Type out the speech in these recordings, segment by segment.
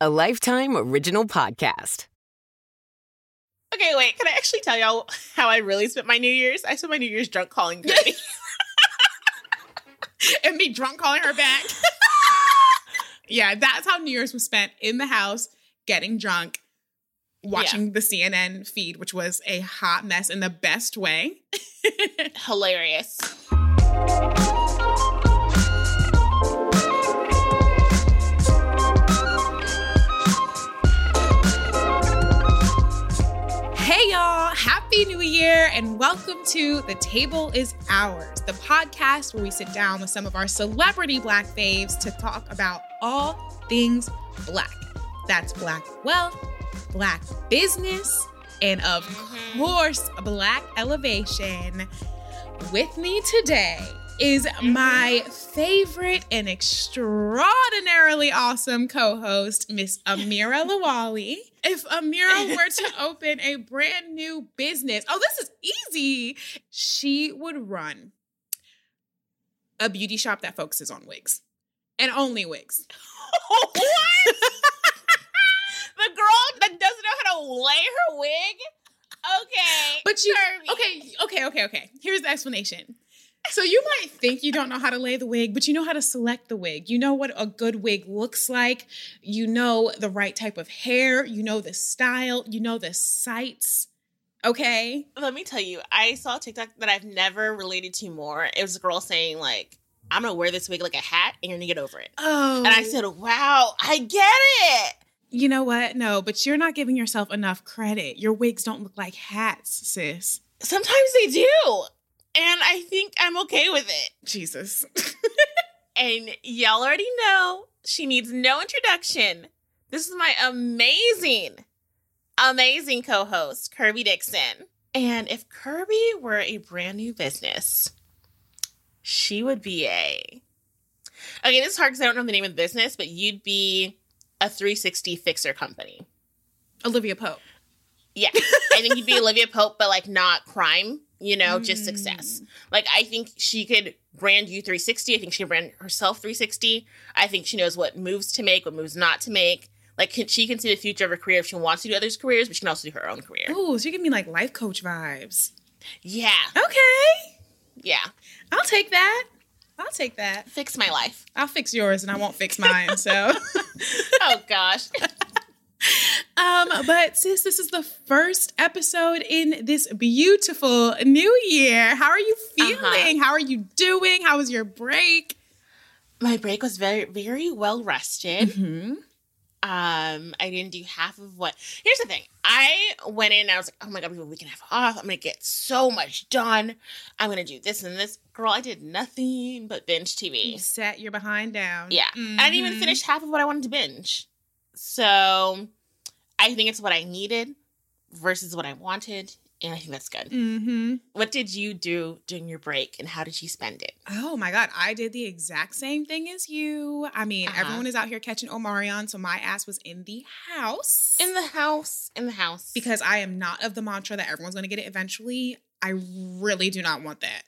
a Lifetime Original Podcast. Okay, wait. Can I actually tell y'all how I really spent my New Year's? I spent my New Year's drunk calling Kirby. and me drunk calling her back. yeah, that's how New Year's was spent in the house, getting drunk, watching the CNN feed, which was a hot mess in the best way. Hilarious. Hey, y'all. Happy New Year and welcome to The Table is Ours, the podcast where we sit down with some of our celebrity Black faves to talk about all things Black. That's Black wealth, Black business, and of mm-hmm. course, Black elevation. With me today is my favorite and extraordinarily awesome co-host, Miss Amira Lawali. If Amira were to open a brand new business, oh, this is easy. She would run a beauty shop that focuses on wigs and only wigs. what? the girl that doesn't know how to lay her wig? Okay. But you Kirby. okay, okay, okay, okay. Here's the explanation. So you might think you don't know how to lay the wig, but you know how to select the wig. You know what a good wig looks like. You know the right type of hair. You know the style. You know the sights. Okay. Let me tell you, I saw a TikTok that I've never related to more. It was a girl saying, like, I'm gonna wear this wig like a hat and you're gonna get over it. Oh. And I said, oh. Wow, I get it. you know what? No, but you're not giving yourself enough credit. Your wigs don't look like hats, sis. Sometimes they do. And I think I'm okay with it. Jesus. And y'all already know she needs no introduction. This is my amazing, amazing co host, Kirby Dixon. And if Kirby were a brand new business, she would be a. Okay, this is hard because I don't know the name of the business, but you'd be a 360 fixer company. Olivia Pope. Yeah. I think you'd be Olivia Pope, but like not crime, you know, just Mm. success. Like I think she could brand you 360. I think she can brand herself 360. I think she knows what moves to make, what moves not to make. Like can, she can see the future of her career if she wants to do others' careers, but she can also do her own career. Ooh, so you give me like life coach vibes. Yeah. Okay. Yeah. I'll take that. I'll take that. Fix my life. I'll fix yours and I won't fix mine. So, Oh gosh. um, but sis, this is the first episode in this beautiful new year. How are you feeling? Uh-huh. How are you doing? How was your break? my break was very, very well rested. Mm-hmm. Um, I didn't do half of what. Here's the thing. I went in. I was like, "Oh my god, we have a week and a half off. I'm gonna get so much done. I'm gonna do this and this." Girl, I did nothing but binge You TV. set your behind down. Yeah, I didn't even Mhm. finish half of what I wanted to binge. So, I think it's what I needed versus what I wanted, and I think that's good. Mm-hmm. What did you do during your break, and how did you spend it? Oh my God, I did the exact same thing as you. I mean, Uh-huh. everyone is out here catching Omarion, so my ass was in the house. In the house. In the house. because I am not of the mantra that everyone's going to get it eventually. I really do not want that.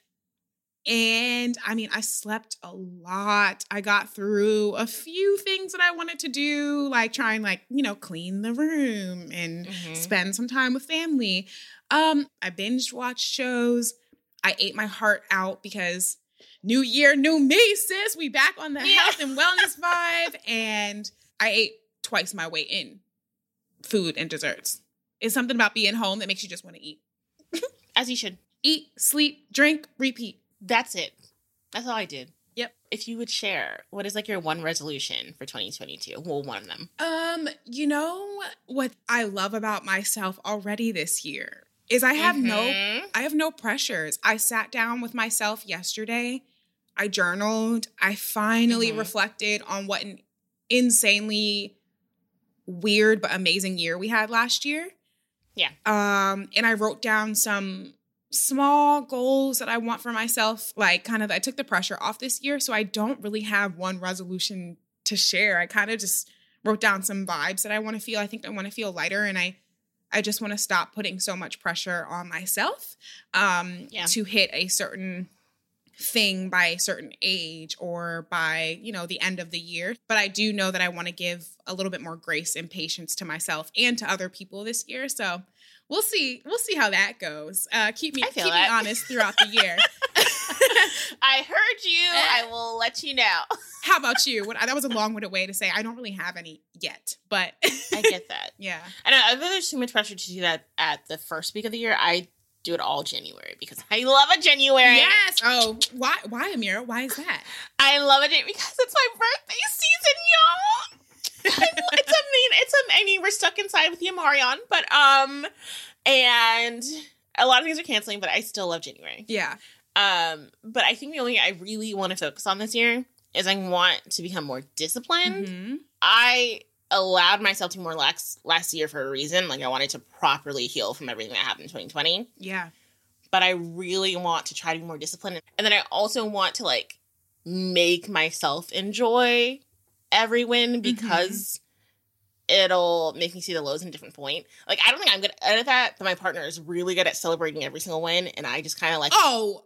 And I mean, I slept a lot. I got through a few things that I wanted to do, like try and like, you know, clean the room and Mhm. spend some time with family. Um, I binged watched shows. I ate my heart out because new year, new me, sis. We back on the Yeah. health and wellness vibe. And I ate twice my weight in food and desserts. It's something about being home that makes you just want to eat. As you should. Eat, sleep, drink, repeat. That's it. That's all I did. Yep. If you would share, what is like your one resolution for 2022? Well, one of them. Um, you know what I love about myself already this year is I have no Mhm. I have no pressures. I sat down with myself yesterday. I journaled. I finally Mhm. reflected on what an insanely weird but amazing year we had last year. Yeah. Um, and I wrote down some small goals that I want for myself. Like, kind of, I took the pressure off this year. So I don't really have one resolution to share. I kind of just wrote down some vibes that I want to feel. I think I want to feel lighter and I I just want to stop putting so much pressure on myself um Yeah. to hit a certain thing by a certain age or by, you know, the end of the year. But I do know that I want to give a little bit more grace and patience to myself and to other people this year. So we'll see. We'll see how that goes. Uh, keep me keep that. me honest throughout the year. I heard you. I will let you know. how about you? What, that was a long-winded way to say I don't really have any yet, but I get that. yeah. I know. I think there's too much pressure to do that at the first week of the year. I do it all January because I love a January. Yes. Oh, why? Why, Amira? Why is that? I love it because it's my birthday season, y'all. It's a mean, it's a. I mean, we're stuck inside with the Amarion, but um, and a lot of things are canceling, but I still love January. Yeah. Um, but I think the only thing I really want to focus on this year is I want to become more disciplined. Mhm. I allowed myself to be more lax last year for a reason. Like I wanted to properly heal from everything that happened in 2020. Yeah. But I really want to try to be more disciplined. And then I also want to like make myself enjoy every win mm-hmm. because it'll make me see the lows in a different point. Like I don't think I'm good at that, but my partner is really good at celebrating every single win. And I just kind of like Oh,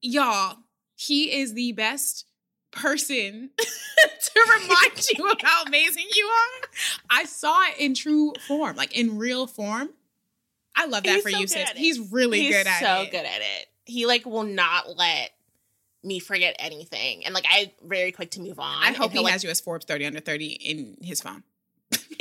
y'all, he is the best person to remind you of how amazing you are. I saw it in true form, like in real form. I love that He's for so you, sis. He's really he's good at so it. So good at it. He like will not let me forget anything, and like I very quick to move on. I hope he like, has you as Forbes 30 under 30 in his phone.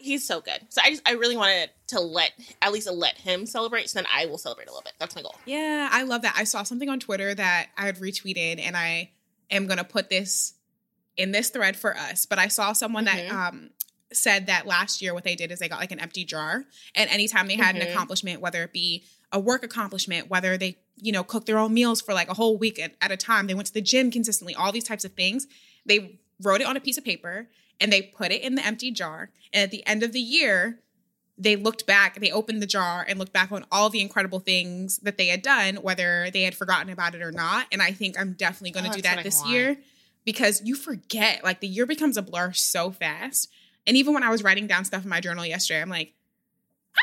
he's so good. So I just I really wanted to let at least let him celebrate, so then I will celebrate a little bit. That's my goal. Yeah, I love that. I saw something on Twitter that I had retweeted, and I am going to put this in this thread for us. But I saw someone that Mhm. um, said that last year what they did is they got like an empty jar, and anytime they had an Mhm. accomplishment, whether it be a work accomplishment, whether they you know cooked their own meals for like a whole week at, at a time, they went to the gym consistently, all these types of things, they wrote it on a piece of paper and they put it in the empty jar. And at the end of the year, they looked back, they opened the jar and looked back on all the incredible things that they had done, whether they had forgotten about it or not. And I think I'm definitely going to Oh, do that this year because you forget, like the year becomes a blur so fast. And even when I was writing down stuff in my journal yesterday, I'm like,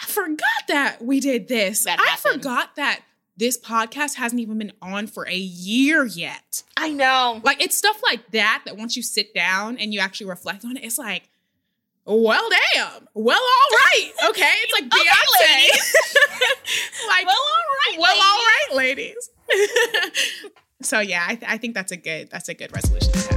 I forgot that we did this. I forgot that this podcast hasn't even been on for a year yet. I know. Like it's stuff like that that once you sit down and you actually reflect on it, it's like, well, damn. Well, all right. Okay. It's like Okay, Beyonce. like, Well, all right. well, ladies. all right, ladies. so yeah, I, th- I think that's a good that's a good resolution to have.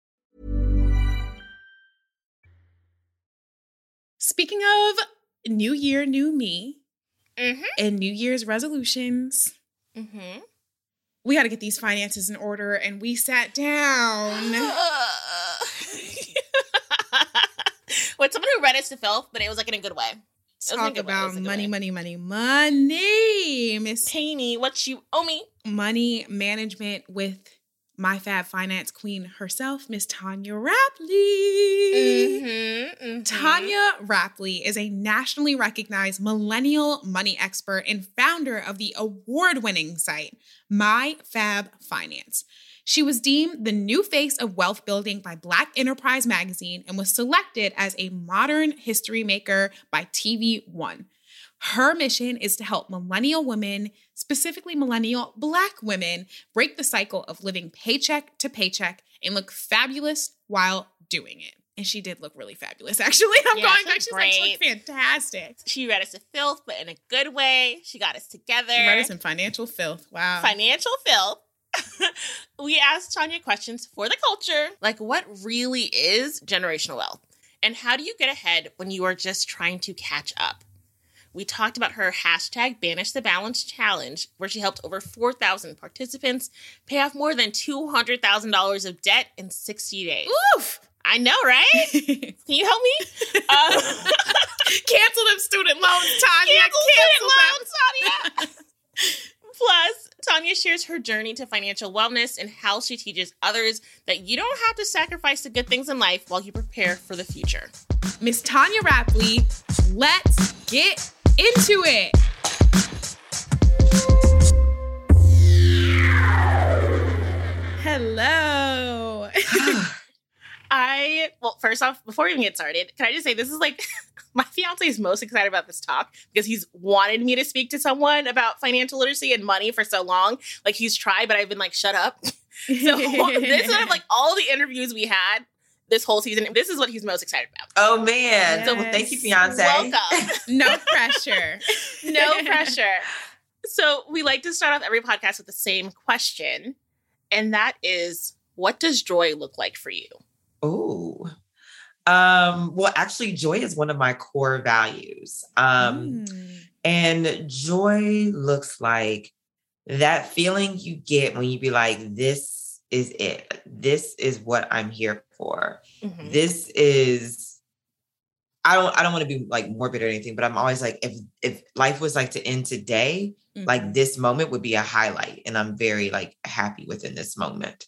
Speaking of New Year, New Me, Mhm. and New Year's resolutions, Mhm. we got to get these finances in order. And we sat down. With someone who read us to filth, but it was like in a good way. was in a talk good way, it was about money, money, money, money, Miss Tonya, what you owe me? Money Management with my Fab Finance Queen herself, Miss Tonya Rapley. Mm-hmm, mhm. Tonya Rapley is a nationally recognized millennial money expert and founder of the award winning site, My Fab Finance. She was deemed the new face of wealth building by Black Enterprise magazine and was selected as a modern history maker by TV One. Her mission is to help millennial women, specifically millennial Black women, break the cycle of living paycheck to paycheck and look fabulous while doing it. And she did look really fabulous, actually. I'm Yeah, going back. She's like, she looked fantastic. She read us to filth, but in a good way. She got us together. She Read us in financial filth. Wow. financial filth. we asked Tonya questions for the culture, like what really is generational wealth, and how do you get ahead when you are just trying to catch up. We talked about her hashtag Banish the Balance challenge, where she helped over 4,000 participants pay off more than $200,000 of debt in 60 days. Oof. I know, right? Can you help me? Um, cancel them student loans, Tonya. Cancel Cancel student loans, Tonya. Plus, Tonya shares her journey to financial wellness and how she teaches others that you don't have to sacrifice the good things in life while you prepare for the future. Miss Tonya Rapley, let's get into it. Hello. I well, first off, before we even get started, can I just say this is like my fiance is most excited about this talk because he's wanted me to speak to someone about financial literacy and money for so long. Like he's tried, but I've been like, shut up. so this is like all the interviews we had this whole season. This is what he's most excited about. Oh man. Yes. Well, thank you, fiance. Welcome. no pressure. no pressure. So we like to start off every podcast with the same question, and that is, what does joy look like for you? Oh. Um, well, actually, joy is one of my core values. Um, Mm. and joy looks like that feeling you get when you be like, this is it. This is what I'm here for. Mhm. This is I don't I don't want to be like morbid or anything, but I'm always like, if if life was like to end today, Mm-hmm. like this moment would be a highlight. And I'm very like happy within this moment.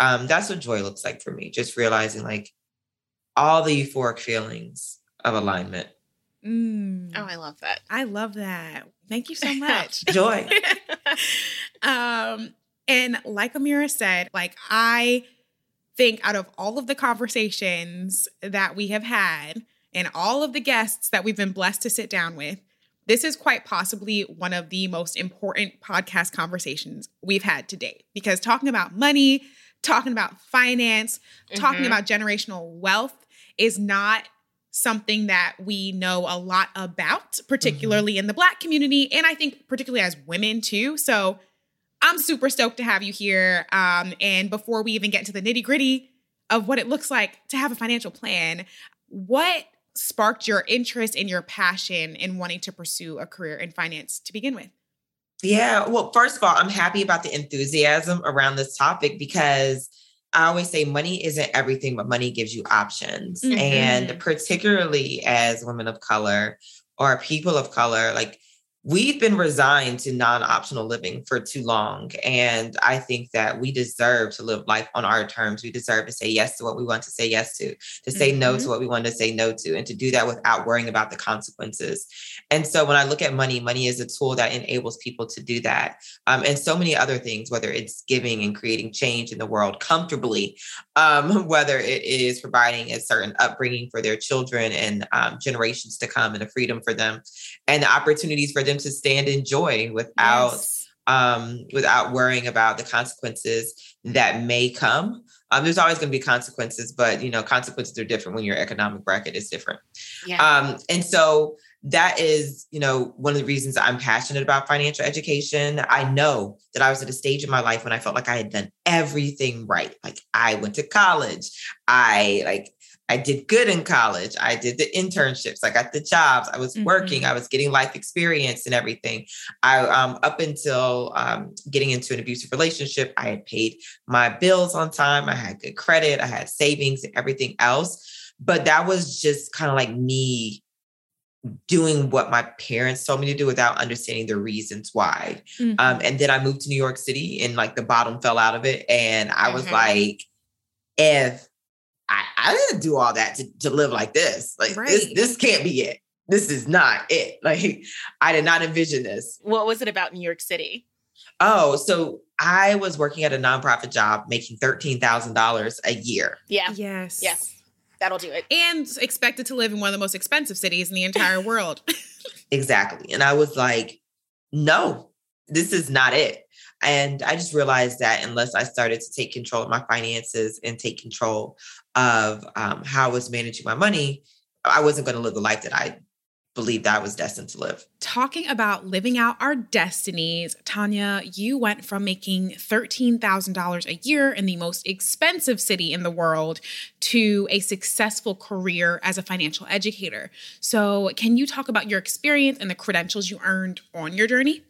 Um, that's what joy looks like for me. Just realizing like all the euphoric feelings of alignment. Mm. Oh, I love that. I love that. Thank you so much. Joy. um, and like Amira said, like I think out of all of the conversations that we have had and all of the guests that we've been blessed to sit down with, this is quite possibly one of the most important podcast conversations we've had today because talking about money, talking about finance, talking Mhm. about generational wealth is not something that we know a lot about, particularly in the Black community, and I think particularly as women too. So I'm super stoked to have you here. Um, and before we even get into the nitty gritty of what it looks like to have a financial plan, what sparked your interest and your passion in wanting to pursue a career in finance to begin with? Yeah. Well, first of all, I'm happy about the enthusiasm around this topic because I always say money isn't everything, but money gives you options. Mhm. And particularly as women of color or people of color, like we've been resigned to non-optional living for too long. And I think that we deserve to live life on our terms. We deserve to say yes to what we want to say yes to, to say no to what we want to say no to, and to do that without worrying about the consequences. And so when I look at money, money is a tool that enables people to do that. Um, and so many other things, whether it's giving and creating change in the world comfortably, um, whether it is providing a certain upbringing for their children and um, generations to come and a freedom for them and the opportunities for them to stand in joy without Yes. um, without worrying about the consequences that may come. Um, there's always going to be consequences, but you know, consequences are different when your economic bracket is different. Yeah. Um, and so that is, you know, one of the reasons I'm passionate about financial education. I know that I was at a stage in my life when I felt like I had done everything right. Like I went to college, I like I did good in college. I did the internships. I got the jobs. I was working. Mhm. I was getting life experience and everything. I um up until um, getting into an abusive relationship, I had paid my bills on time. I had good credit. I had savings and everything else. But that was just kind of like me doing what my parents told me to do without understanding the reasons why. Mhm. Um, and then I moved to New York City and like the bottom fell out of it. And I was Mhm. like, if I, I didn't do all that to, to live like this, like this, this can't be it. This is not it. Like I did not envision this. what was it about New York City? Oh, so I was working at a nonprofit job making $13,000 a year. Yeah. yes. Yes. That'll do it. And expected to live in one of the most expensive cities in the entire world. Exactly. And I was like, no, this is not it. And I just realized that unless I started to take control of my finances and take control of um, how I was managing my money, I wasn't going to live the life that I believed I was destined to live. Talking about living out our destinies, Tonya, you went from making $13,000 a year in the most expensive city in the world to a successful career as a financial educator. So, can you talk about your experience and the credentials you earned on your journey?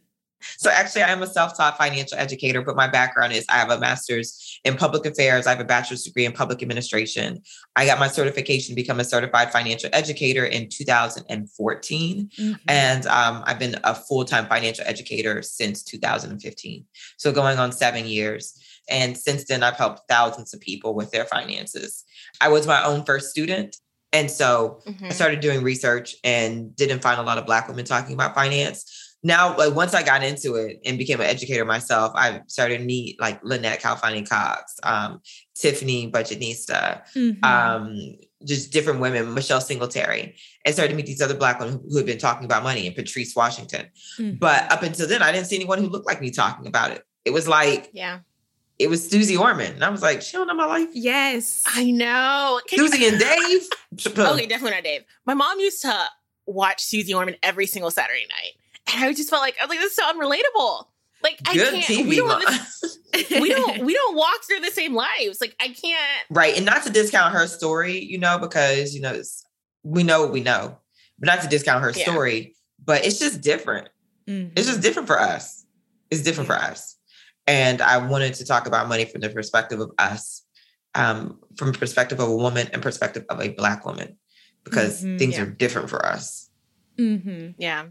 So actually, I am a self-taught financial educator, but my background is I have a master's in public affairs. I have a bachelor's degree in public administration. I got my certification to become a certified financial educator in 2014. Mm-hmm. And um, I've been a full-time financial educator since 2015. So going on seven years. And since then, I've helped thousands of people with their finances. I was my own first student. And so mm-hmm. I started doing research and didn't find a lot of Black women talking about finance now like once I got into it and became an educator myself, I started to meet like Lynette Khalfani Cox, um, Tiffany Budgetnista, mm-hmm. um, just different women, Michelle Singletary, and started to meet these other black women who, who had been talking about money and Patrice Washington. Mm-hmm. But up until then, I didn't see anyone who looked like me talking about it. It was like, yeah. It was Suze Orman. And I was like, she don't know my life. Yes. I know. Can Suze you- and Dave. okay, definitely not Dave. My mom used to watch Suze Orman every single Saturday night. And I just felt like I was like, this is so unrelatable. Like I Good can't. TV, we don't. we don't. We don't walk through the same lives. Like I can't. Right, and not to discount her story, you know, because you know we know what we know, but not to discount her yeah. story. But it's just different. Mm-hmm. It's just different for us. It's different for us. And I wanted to talk about money from the perspective of us, um, from the perspective of a woman and perspective of a black woman, because mm-hmm, things yeah. are different for us. Mm-hmm. Yeah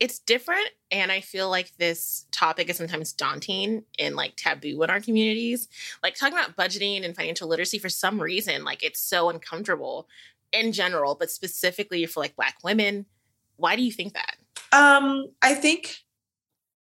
it's different and i feel like this topic is sometimes daunting and like taboo in our communities. Like talking about budgeting and financial literacy for some reason like it's so uncomfortable in general but specifically for like black women why do you think that? Um i think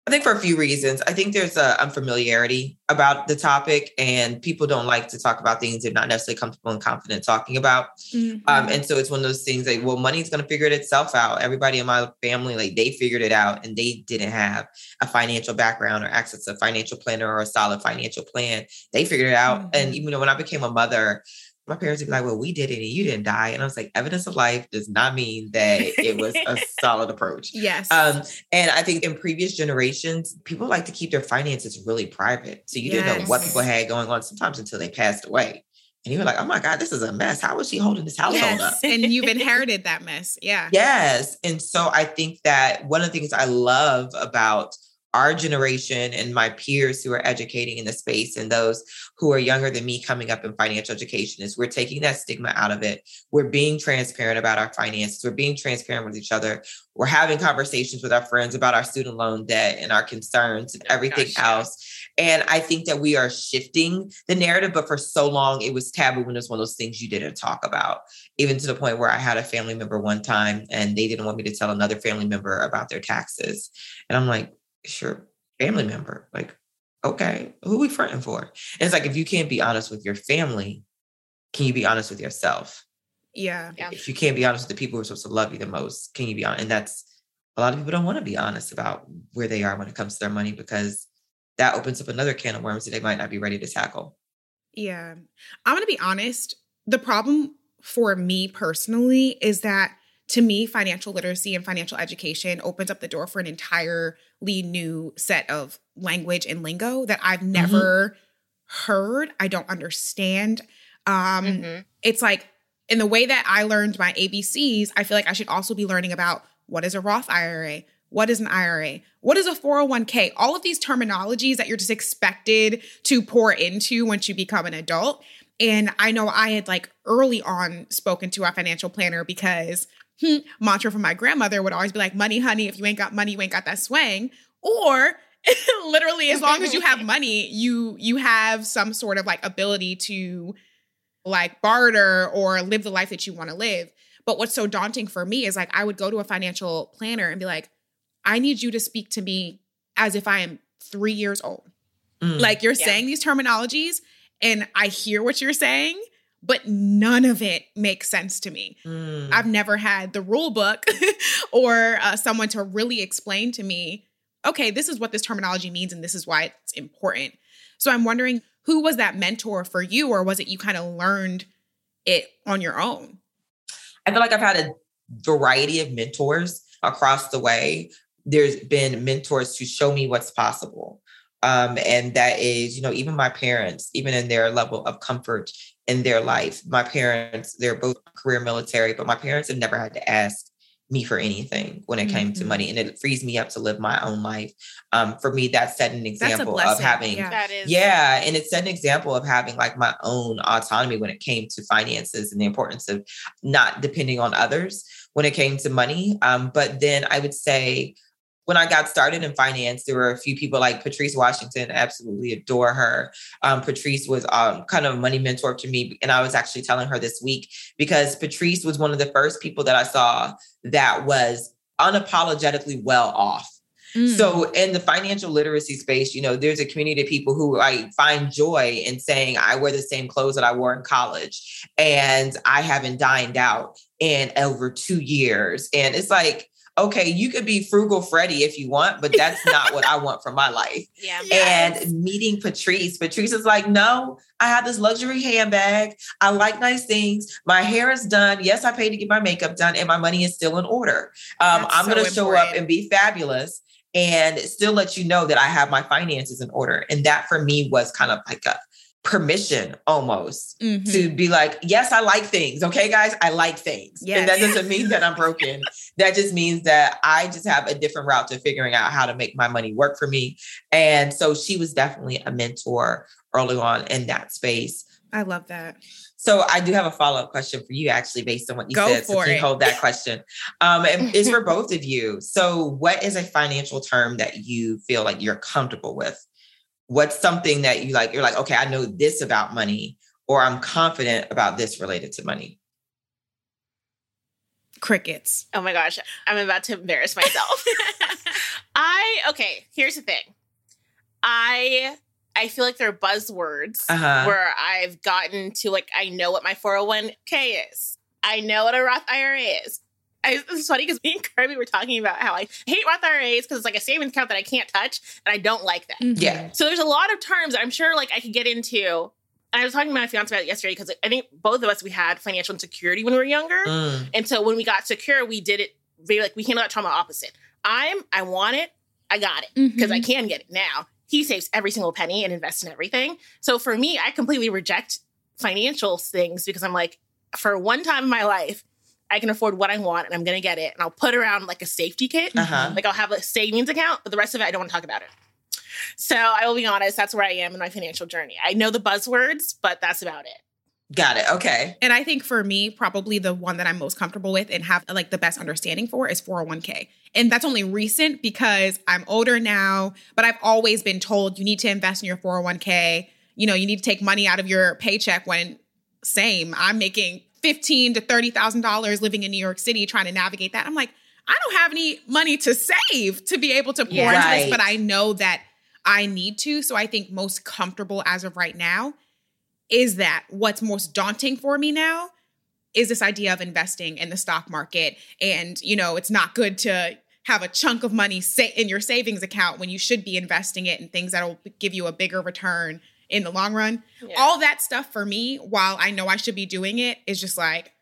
I think for a few reasons. I think there's a unfamiliarity about the topic, and people don't like to talk about things they're not necessarily comfortable and confident talking about. Mm-hmm. Um, and so it's one of those things like, well, money's going to figure it itself out. Everybody in my family, like they figured it out, and they didn't have a financial background or access to a financial planner or a solid financial plan. They figured it out. Mm-hmm. And even when I became a mother, my parents would be like, well, we did it and you didn't die. And I was like, evidence of life does not mean that it was a solid approach. Yes. Um, and I think in previous generations, people like to keep their finances really private. So you yes. didn't know what people had going on sometimes until they passed away. And you were like, oh my God, this is a mess. How is she holding this household yes. up? and you've inherited that mess. Yeah. Yes. And so I think that one of the things I love about our generation and my peers who are educating in the space and those who are younger than me coming up in financial education is we're taking that stigma out of it. We're being transparent about our finances. We're being transparent with each other. We're having conversations with our friends about our student loan debt and our concerns and oh everything Gosh, else. And I think that we are shifting the narrative, but for so long it was taboo and it was one of those things you didn't talk about, even to the point where I had a family member one time and they didn't want me to tell another family member about their taxes. And I'm like, it's your family member. Like, okay, who we fronting for? And it's like if you can't be honest with your family, can you be honest with yourself? Yeah. If you can't be honest with the people who are supposed to love you the most, can you be honest? And that's a lot of people don't want to be honest about where they are when it comes to their money because that opens up another can of worms that they might not be ready to tackle. Yeah. I'm going to be honest. The problem for me personally is that to me, financial literacy and financial education opens up the door for an entirely new set of language and lingo that I've mm-hmm. never mm-hmm. heard. I don't understand. Um, mm-hmm. It's like in the way that I learned my ABCs, I feel like I should also be learning about what is a Roth IRA, what is an IRA? What is a 401k? All of these terminologies that you're just expected to pour into once you become an adult. And I know I had like early on spoken to a financial planner because hmm, mantra from my grandmother would always be like, money, honey, if you ain't got money, you ain't got that swang. Or literally, as long as you have money, you you have some sort of like ability to like barter or live the life that you want to live. But what's so daunting for me is like I would go to a financial planner and be like, I need you to speak to me as if I am three years old. Mm, like you're yeah. saying these terminologies and I hear what you're saying, but none of it makes sense to me. Mm. I've never had the rule book or uh, someone to really explain to me, okay, this is what this terminology means and this is why it's important. So I'm wondering who was that mentor for you, or was it you kind of learned it on your own? I feel like I've had a variety of mentors across the way. There's been mentors to show me what's possible. Um, and that is, you know, even my parents, even in their level of comfort in their life. My parents, they're both career military, but my parents have never had to ask me for anything when it came mm-hmm. to money and it frees me up to live my own life um, for me that set an example of having yeah. yeah and it's set an example of having like my own autonomy when it came to finances and the importance of not depending on others when it came to money um, but then i would say when I got started in finance, there were a few people like Patrice Washington, absolutely adore her. Um, Patrice was um, kind of a money mentor to me. And I was actually telling her this week because Patrice was one of the first people that I saw that was unapologetically well off. Mm. So in the financial literacy space, you know, there's a community of people who I find joy in saying I wear the same clothes that I wore in college and I haven't dined out in over two years. And it's like, okay, you could be frugal Freddy if you want, but that's not what I want for my life. Yeah. Yes. And meeting Patrice, Patrice is like, no, I have this luxury handbag. I like nice things. My hair is done. Yes, I paid to get my makeup done, and my money is still in order. Um, I'm so going to show up and be fabulous and still let you know that I have my finances in order. And that for me was kind of like a permission almost mm-hmm. to be like, yes, I like things. Okay, guys, I like things. Yes. And that doesn't mean that I'm broken. that just means that I just have a different route to figuring out how to make my money work for me. And so she was definitely a mentor early on in that space. I love that. So I do have a follow up question for you, actually, based on what you Go said. So it. hold that question. Um, and it's for both of you. So, what is a financial term that you feel like you're comfortable with? What's something that you like you're like okay i know this about money or i'm confident about this related to money? Crickets. Oh my gosh i'm about to embarrass myself. I okay here's the thing. I i feel like they're buzzwords uh-huh. where i've gotten to like i know what my 401k is. I know what a roth ira is I, it's funny because me and Kirby were talking about how I hate Roth IRAs because it's like a savings account that I can't touch, and I don't like that. Mm-hmm. Yeah. So there's a lot of terms I'm sure like I could get into. And I was talking to my fiance about it yesterday because I think both of us we had financial insecurity when we were younger, mm. and so when we got secure, we did it very like we handled that trauma opposite. I'm I want it, I got it because mm-hmm. I can get it now. He saves every single penny and invests in everything. So for me, I completely reject financial things because I'm like, for one time in my life, I can afford what I want and I'm going to get it. And I'll put around like a safety kit. Uh-huh. Like I'll have a savings account, but the rest of it, I don't want to talk about it. So I will be honest, that's where I am in my financial journey. I know the buzzwords, but that's about it. Got it. Okay. And I think for me, probably the one that I'm most comfortable with and have like the best understanding for is 401k. And that's only recent because I'm older now, but I've always been told you need to invest in your 401k. You know, you need to take money out of your paycheck when same, I'm making fifteen to thirty thousand dollars living in New York City trying to navigate that. I'm like, I don't have any money to save to be able to pour yeah, into right. this, but I know that I need to. So I think most comfortable as of right now is that what's most daunting for me now is this idea of investing in the stock market. And, you know, it's not good to have a chunk of money in your savings account when you should be investing it in things that will give you a bigger return in the long run. Yeah. All that stuff for me, while I know I should be doing it, is just like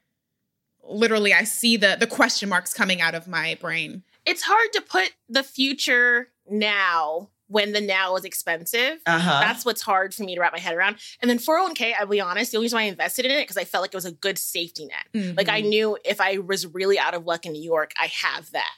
literally I see the the question marks coming out of my brain. It's hard to put the future now when the now is expensive. Uh-huh. That's what's hard for me to wrap my head around. And then 401k, I'll be honest, the only reason why I invested in it because I felt like it was a good safety net. Mm-hmm. Like I knew if I was really out of luck in New York, I have that.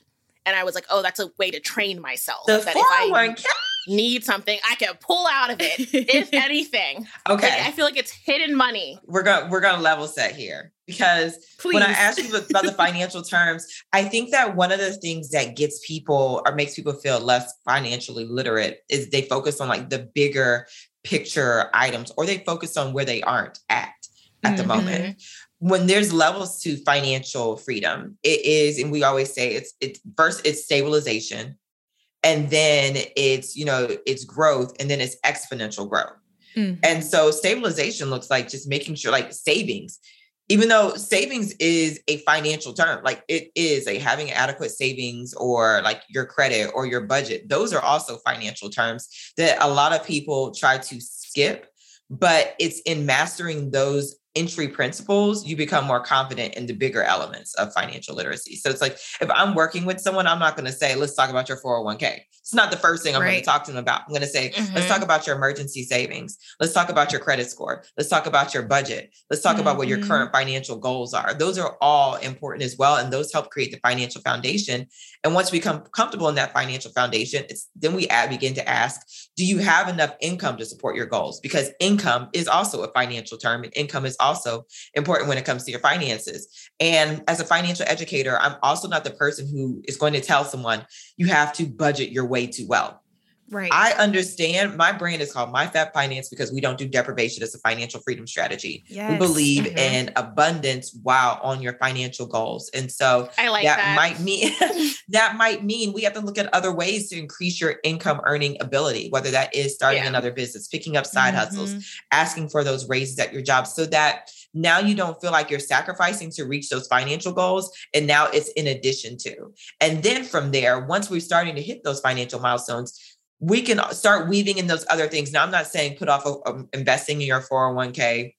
And I was like, oh, that's a way to train myself. The that 401k need something, I can pull out of it, if anything. Okay. Like, I feel like it's hidden money. We're gonna we're gonna level set here because Please. when I ask you about the financial terms, I think that one of the things that gets people or makes people feel less financially literate is they focus on like the bigger picture items or they focus on where they aren't at at mm-hmm. the moment when there's levels to financial freedom it is and we always say it's it's first it's stabilization and then it's you know it's growth and then it's exponential growth mm-hmm. and so stabilization looks like just making sure like savings even though savings is a financial term like it is a having adequate savings or like your credit or your budget those are also financial terms that a lot of people try to skip but it's in mastering those entry principles, you become more confident in the bigger elements of financial literacy. So it's like if I'm working with someone, I'm not going to say, let's talk about your 401k. It's not the first thing I'm right. going to talk to them about. I'm going to say, mm-hmm. let's talk mm-hmm. about your emergency savings. Let's talk about your credit score. Let's talk about your budget. Let's talk mm-hmm. about what your mm-hmm. current financial goals are. Those are all important as well. And those help create the financial foundation. And once we become comfortable in that financial foundation, it's then we add, begin to ask, do you have enough income to support your goals? Because income is also a financial term and income is also important when it comes to your finances. And as a financial educator, I'm also not the person who is going to tell someone you have to budget your way to wealth. Right. I understand my brand is called My Fab Finance because we don't do deprivation as a financial freedom strategy. Yes. We believe mm-hmm. in abundance while on your financial goals. And so I like that, that. might mean that might mean we have to look at other ways to increase your income earning ability, whether that is starting yeah. another business, picking up side mm-hmm. hustles, asking for those raises at your job so that now you don't feel like you're sacrificing to reach those financial goals. And now it's in addition to. And then from there, once we're starting to hit those financial milestones, we can start weaving in those other things. Now, I'm not saying put off of, um, investing in your 401k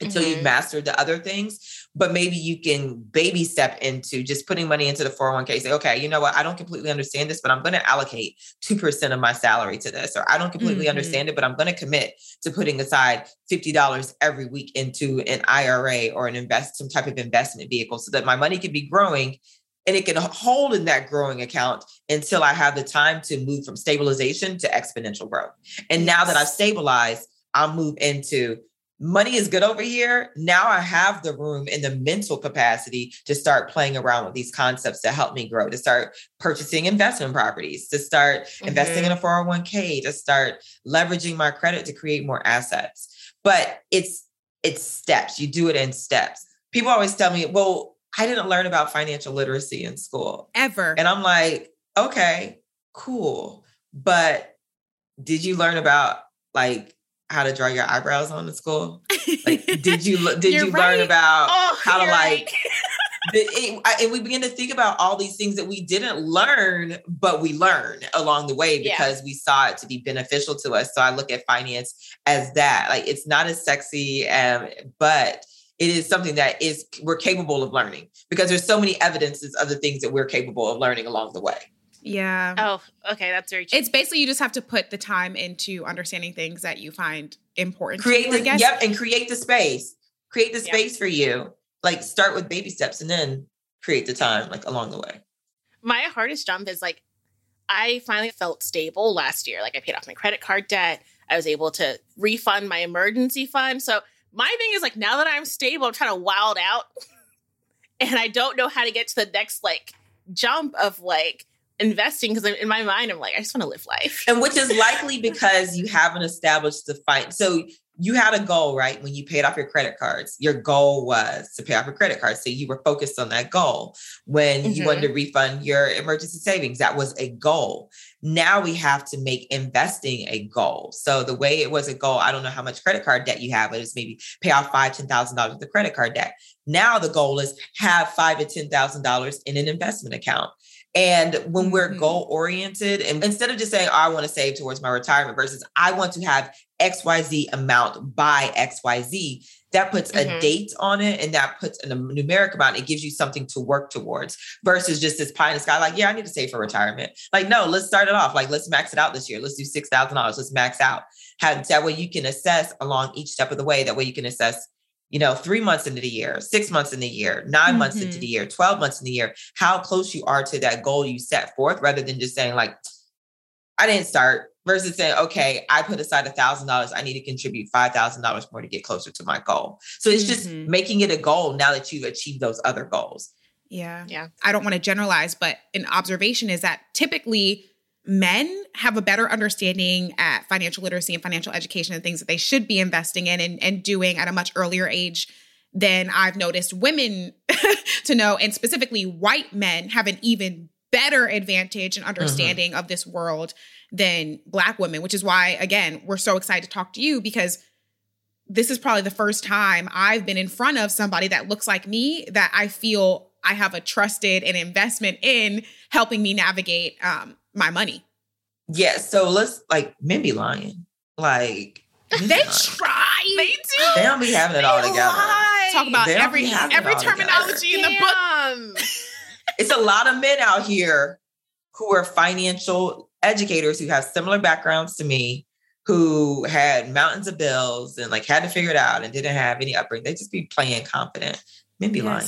until mm-hmm. you've mastered the other things, but maybe you can baby step into just putting money into the 401k. Say, okay, you know what? I don't completely understand this, but I'm going to allocate 2% of my salary to this. Or I don't completely mm-hmm. understand it, but I'm going to commit to putting aside $50 every week into an IRA or an invest, some type of investment vehicle so that my money can be growing and it can hold in that growing account until I have the time to move from stabilization to exponential growth. And now that I've stabilized, I'll move into money is good over here. Now I have the room and the mental capacity to start playing around with these concepts to help me grow, to start purchasing investment properties, to start mm-hmm. investing in a 401k, to start leveraging my credit to create more assets. But it's it's steps. You do it in steps. People always tell me, well, I didn't learn about financial literacy in school ever. And I'm like, okay, cool. But did you learn about like how to draw your eyebrows on in school? Like, did you did you right. learn about oh, how to like? Right. it, I, and we begin to think about all these things that we didn't learn, but we learn along the way because yeah. we saw it to be beneficial to us. So I look at finance as that. Like it's not as sexy, um, but it is something that is we're capable of learning because there's so many evidences of the things that we're capable of learning along the way. Yeah. Oh, okay. That's very true. It's basically you just have to put the time into understanding things that you find important. Create you, the yep, and create the space. Create the space yep. for you. Like start with baby steps and then create the time like along the way. My hardest jump is like I finally felt stable last year. Like I paid off my credit card debt. I was able to refund my emergency fund. So my thing is like now that I'm stable, I'm trying to wild out. and I don't know how to get to the next like jump of like investing because in my mind I'm like I just want to live life. And which is likely because you haven't established the fight. So you had a goal, right? When you paid off your credit cards, your goal was to pay off your credit cards. So you were focused on that goal. When mm-hmm. you wanted to refund your emergency savings, that was a goal. Now we have to make investing a goal. So the way it was a goal, I don't know how much credit card debt you have, but it's maybe pay off five, ten thousand dollars of the credit card debt. Now the goal is have five to ten thousand dollars in an investment account. And when we're mm-hmm. goal oriented, and instead of just saying, oh, I want to save towards my retirement versus I want to have XYZ amount by XYZ, that puts mm-hmm. a date on it and that puts a numeric amount. It gives you something to work towards versus just this pie in the sky, like, yeah, I need to save for retirement. Like, no, let's start it off. Like, let's max it out this year. Let's do $6,000. Let's max out. Have, that way you can assess along each step of the way. That way you can assess you know, three months into the year, six months in the year, 9 mm-hmm. months into the year, 12 months in the year, how close you are to that goal you set forth rather than just saying, like, I didn't start versus saying, okay, I put aside a thousand dollars. I need to contribute five thousand dollars more to get closer to my goal. So it's just mm-hmm. making it a goal now that you've achieved those other goals. Yeah. Yeah. I don't want to generalize, but an observation is that typically men have a better understanding at financial literacy and financial education and things that they should be investing in and, and doing at a much earlier age than I've noticed women to know. And specifically, white men have an even better advantage and understanding mm-hmm. of this world than black women, which is why, again, we're so excited to talk to you because this is probably the first time I've been in front of somebody that looks like me that I feel I have a trusted and investment in helping me navigate um, my money. Yeah. So let's like men be lying. Like they try. They do. They don't be having it all together. Lie. talk about They every be every terminology in the book. It's a lot of men out here who are financial educators who have similar backgrounds to me, who had mountains of bills and like had to figure it out and didn't have any upbringing. They just be playing confident. Men be lying.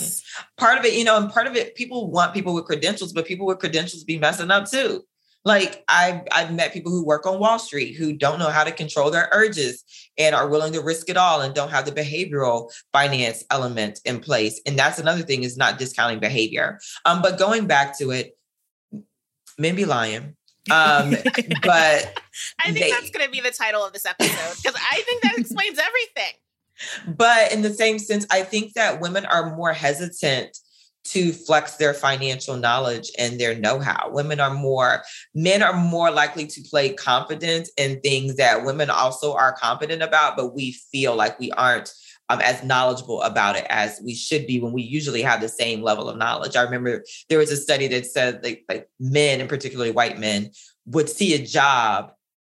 Part of it, you know, and part of it, people want people with credentials, but people with credentials be messing up too. Like I've I've met people who work on Wall Street who don't know how to control their urges and are willing to risk it all and don't have the behavioral finance element in place. And that's another thing is not discounting behavior. Um, but going back to it, men be lying. Um, but I think They- that's going to be the title of this episode because I think that explains everything. but in the same sense, I think that women are more hesitant to flex their financial knowledge and their know-how. Women are more, men are more likely to play confident in things that women also are confident about, but we feel like we aren't um, as knowledgeable about it as we should be when we usually have the same level of knowledge. I remember there was a study that said like, like men, and particularly white men, would see a job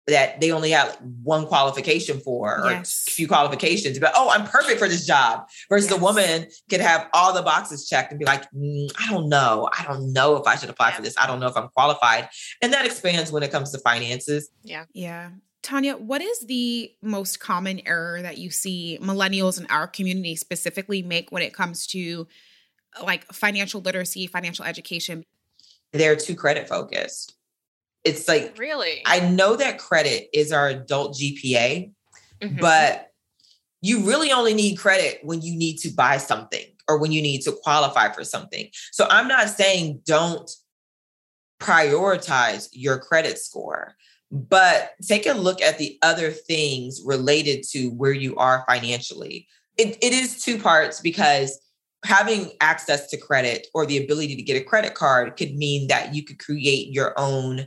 that they only had like one qualification for or Yes. a few qualifications, but oh, I'm perfect for this job. Versus Yes. a woman could have all the boxes checked and be like, "Mm, I don't know. I don't know if I should apply for this. I don't know if I'm qualified. And that expands when it comes to finances. Yeah yeah. Tonya, what is the most common error that you see millennials in our community specifically make when it comes to like financial literacy, financial education? They're too credit focused. It's like, Really? I know that credit is our adult GPA, Mhm. but you really only need credit when you need to buy something or when you need to qualify for something. So I'm not saying don't prioritize your credit score, but take a look at the other things related to where you are financially. It, it is two parts because having access to credit or the ability to get a credit card could mean that you could create your own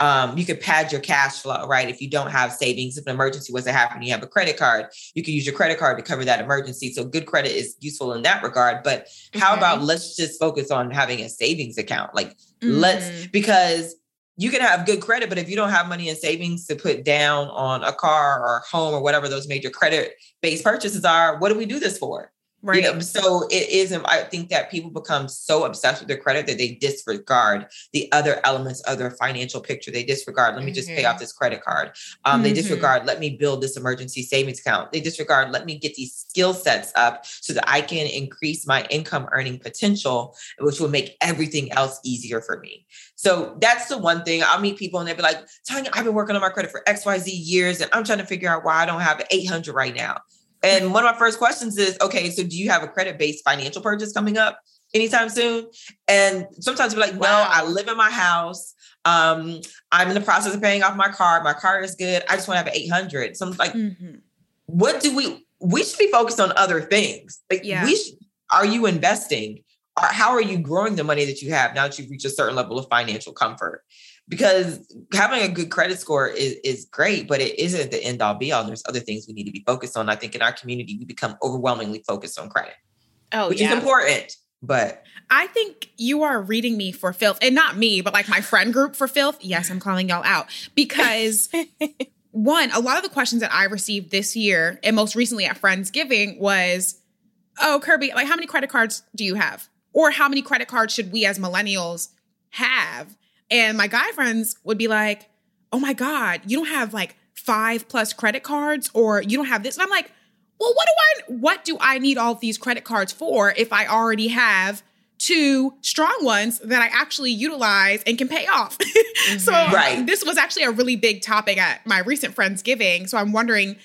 um, you could pad your cash flow, right? If you don't have savings, if an emergency was to happen, you have a credit card, you can use your credit card to cover that emergency. So good credit is useful in that regard. But how Mhm. about let's just focus on having a savings account? Like let's Mhm. because you can have good credit, but if you don't have money in savings to put down on a car or home or whatever those major credit based purchases are, what do we do this for? Right. You know, so it isn't, I think that people become so obsessed with their credit that they disregard the other elements of their financial picture. They disregard, let me just pay off this credit card. Um, They Mhm. disregard, let me build this emergency savings account. They disregard, let me get these skill sets up so that I can increase my income earning potential, which will make everything else easier for me. So that's the one thing. I'll meet people and they'll be like, Tonya, I've been working on my credit for XYZ years and I'm trying to figure out why I don't have 800 right now. And one of my first questions is, okay, so do you have a credit-based financial purchase coming up anytime soon? And sometimes we're like, no, Wow. I live in my house. Um, I'm in the process of paying off my car. My car is good. I just want to have an 800. So I'm like, Mhm. what do we we should be focused on other things. Like Yeah. we should, are you investing? Or how are you growing the money that you have now that you've reached a certain level of financial comfort? Because having a good credit score is, is great, but it isn't the end all be all. There's other things we need to be focused on. I think in our community, we become overwhelmingly focused on credit, oh, which yeah. is important. But I think you are reading me for filth, and not me, but like my friend group for filth. Yes, I'm calling y'all out because one, a lot of the questions that I received this year and most recently at Friendsgiving was, "Oh, Kirby, like how many credit cards do you have, or how many credit cards should we as millennials have?" And my guy friends would be like, "Oh my god, you don't have like five plus credit cards, or you don't have this," and I'm like. Well, what do I what do I need all of these credit cards for if I already have two strong ones that I actually utilize and can pay off? Mm-hmm. so um, Right. this was actually a really big topic at my recent Friendsgiving. So I'm wondering,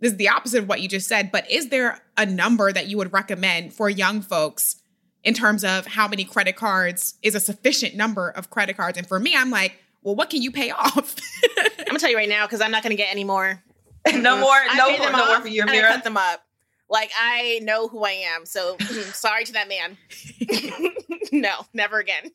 this is the opposite of what you just said, but is there a number that you would recommend for young folks in terms of how many credit cards is a sufficient number of credit cards? And for me, I'm like, well, what can you pay off? I'm gonna tell you right now because I'm not gonna get any more. no more, I no pay more, no more for you, and I cut them up. Like I know who I am, so sorry to that man. no, never again.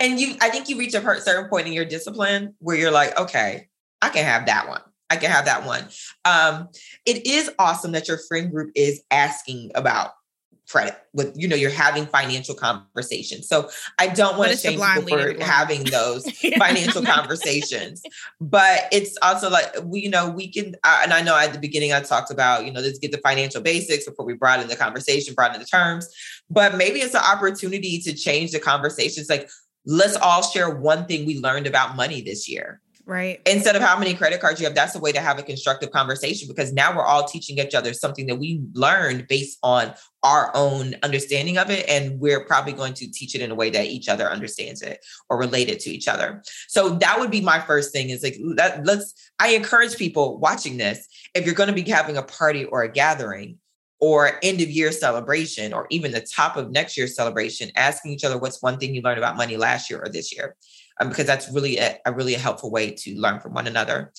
And you, I think you reach a certain point in your discipline where you're like, okay, I can have that one. I can have that one. Um, it is awesome that your friend group is asking about credit with you know you're having financial conversations. So i don't want to shame people for having those financial conversations. But it's also like we you know we can uh, and i know at the beginning i talked about you know let's get the financial basics before we broaden the conversation broaden the terms. But maybe it's an opportunity to change the conversations. Like let's all share one thing we learned about money this year Right. Instead of how many credit cards you have, that's a way to have a constructive conversation because now we're all teaching each other something that we learned based on our own understanding of it. And we're probably going to teach it in a way that each other understands it or relate it to each other. So that would be my first thing is like, that, let's, I encourage people watching this, if you're going to be having a party or a gathering, or end of year celebration, or even the top of next year's celebration, asking each other what's one thing you learned about money last year or this year um, because that's really a, a really a helpful way to learn from one another.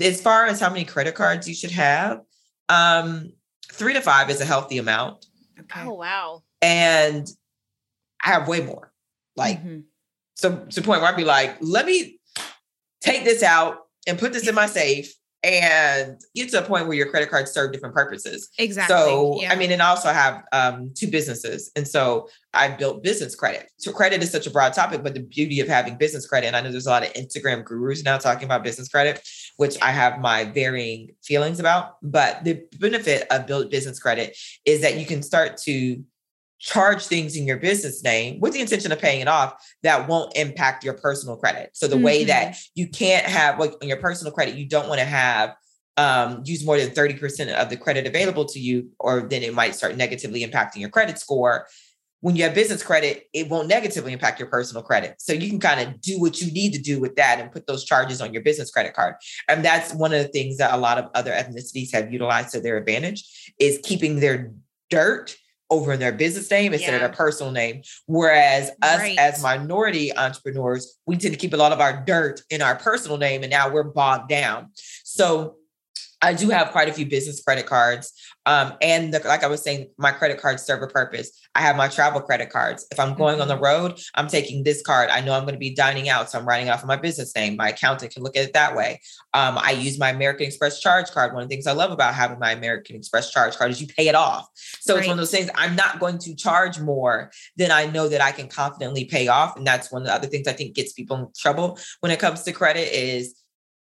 As far as how many credit cards you should have, um, three to five is a healthy amount. Okay. Oh wow! And I have way more. Like, mm-hmm. so to the point where I'd be like, let me take this out and put this in my safe and get to a point where your credit cards serve different purposes. Exactly. So, yeah. I mean, and I also have um, two businesses. And so I built business credit. So, credit is such a broad topic, but the beauty of having business credit, and I know there's a lot of Instagram gurus now talking about business credit, which I have my varying feelings about. But the benefit of built business credit is that you can start to charge things in your business name with the intention of paying it off that won't impact your personal credit. So the mm-hmm. way that mm-hmm. you can't have like on your personal credit, you don't want to have um, use more than 30% of the credit available to you, or then it might start negatively impacting your credit score. When you have business credit, it won't negatively impact your personal credit. So you can kind of do what you need to do with that and put those charges on your business credit card. And that's one of the things that a lot of other ethnicities have utilized to their advantage is keeping their dirt over in their business name instead yeah. of their personal name. Whereas us right. as minority entrepreneurs, we tend to keep a lot of our dirt in our personal name and now we're bogged down. So I do have quite a few business credit cards. Um, and the, like I was saying, my credit cards serve a purpose. I have my travel credit cards. If I'm going on the mm-hmm. road, I'm taking this card. I know I'm going to be dining out, so I'm writing off of my business name. My accountant can look at it that way. Um, I use my American Express charge card. One of the things I love about having my American Express charge card is you pay it off. So right. it's one of those things I'm not going to charge more than I know that I can confidently pay off. And that's one of the other things I think gets people in trouble when it comes to credit is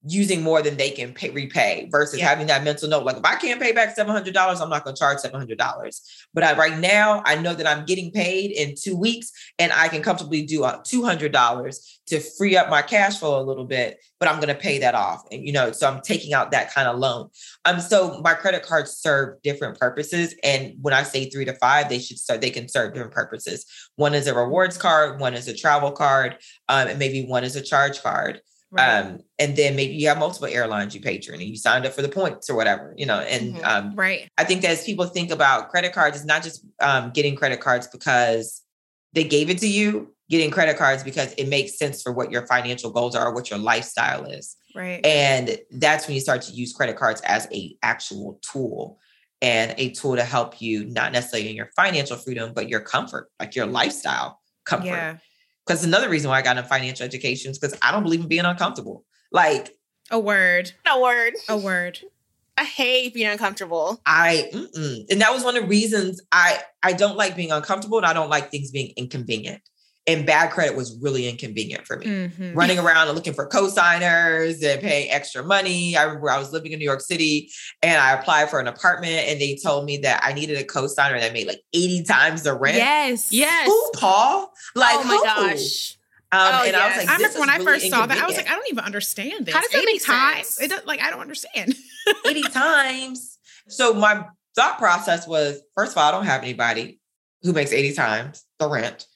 using more than they can pay, repay versus yeah. having that mental note. Like if I can't pay back $700, I'm not going to charge $700. But I, right now I know that I'm getting paid in two weeks and I can comfortably do $200 to free up my cash flow a little bit, but I'm going to pay that off. And, you know, so I'm taking out that kind of loan. Um, so my credit cards serve different purposes. And when I say three to five, they should start, they can serve different purposes. One is a rewards card, one is a travel card, um, and maybe one is a charge card. Right. Um, and then maybe you have multiple airlines you patron and you signed up for the points or whatever, you know. And mm-hmm. um, right. I think that as people think about credit cards, it's not just um, getting credit cards because they gave it to you, getting credit cards because it makes sense for what your financial goals are, what your lifestyle is. Right. And that's when you start to use credit cards as a actual tool and a tool to help you not necessarily in your financial freedom, but your comfort, like your lifestyle comfort. Yeah. Because another reason why I got in financial education is because I don't believe in being uncomfortable. Like a word, a word, a word. I hate being uncomfortable. I mm-mm. and that was one of the reasons I I don't like being uncomfortable and I don't like things being inconvenient and bad credit was really inconvenient for me. Mm-hmm. Running around and looking for co-signers and paying extra money. I remember I was living in New York City and I applied for an apartment and they told me that I needed a co-signer that made like 80 times the rent. Yes. Yes. Who, Paul? Like, oh my who? gosh. Um, oh, and yes. I was like, I remember when I first saw that, I was like, I don't even understand this. How does that make times? It does, like, I don't understand. 80 times. So my thought process was, first of all, I don't have anybody who makes 80 times the rent.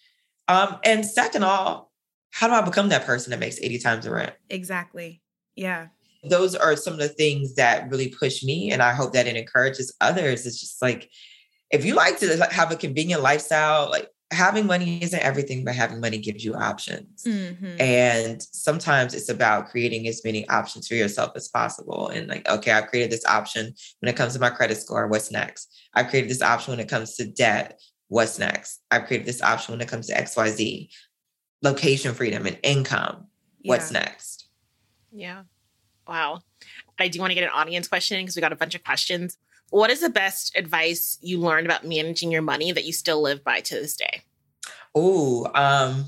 Um, and second of all, how do I become that person that makes 80 times the rent? Exactly. Yeah. Those are some of the things that really push me. And I hope that it encourages others. It's just like, if you like to have a convenient lifestyle, like having money isn't everything, but having money gives you options. Mm-hmm. And sometimes it's about creating as many options for yourself as possible. And like, okay, I've created this option when it comes to my credit score. What's next? I've created this option when it comes to debt what's next? I've created this option when it comes to XYZ, location freedom and income. Yeah. What's next? Yeah. Wow. I do want to get an audience question because we got a bunch of questions. What is the best advice you learned about managing your money that you still live by to this day? Oh, um,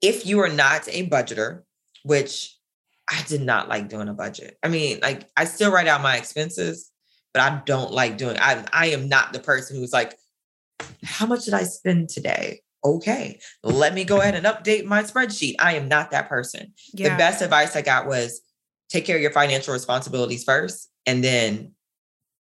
if you are not a budgeter, which I did not like doing a budget. I mean, like I still write out my expenses, but I don't like doing I I am not the person who's like, how much did I spend today? Okay, let me go ahead and update my spreadsheet. I am not that person. Yeah. The best advice I got was take care of your financial responsibilities first, and then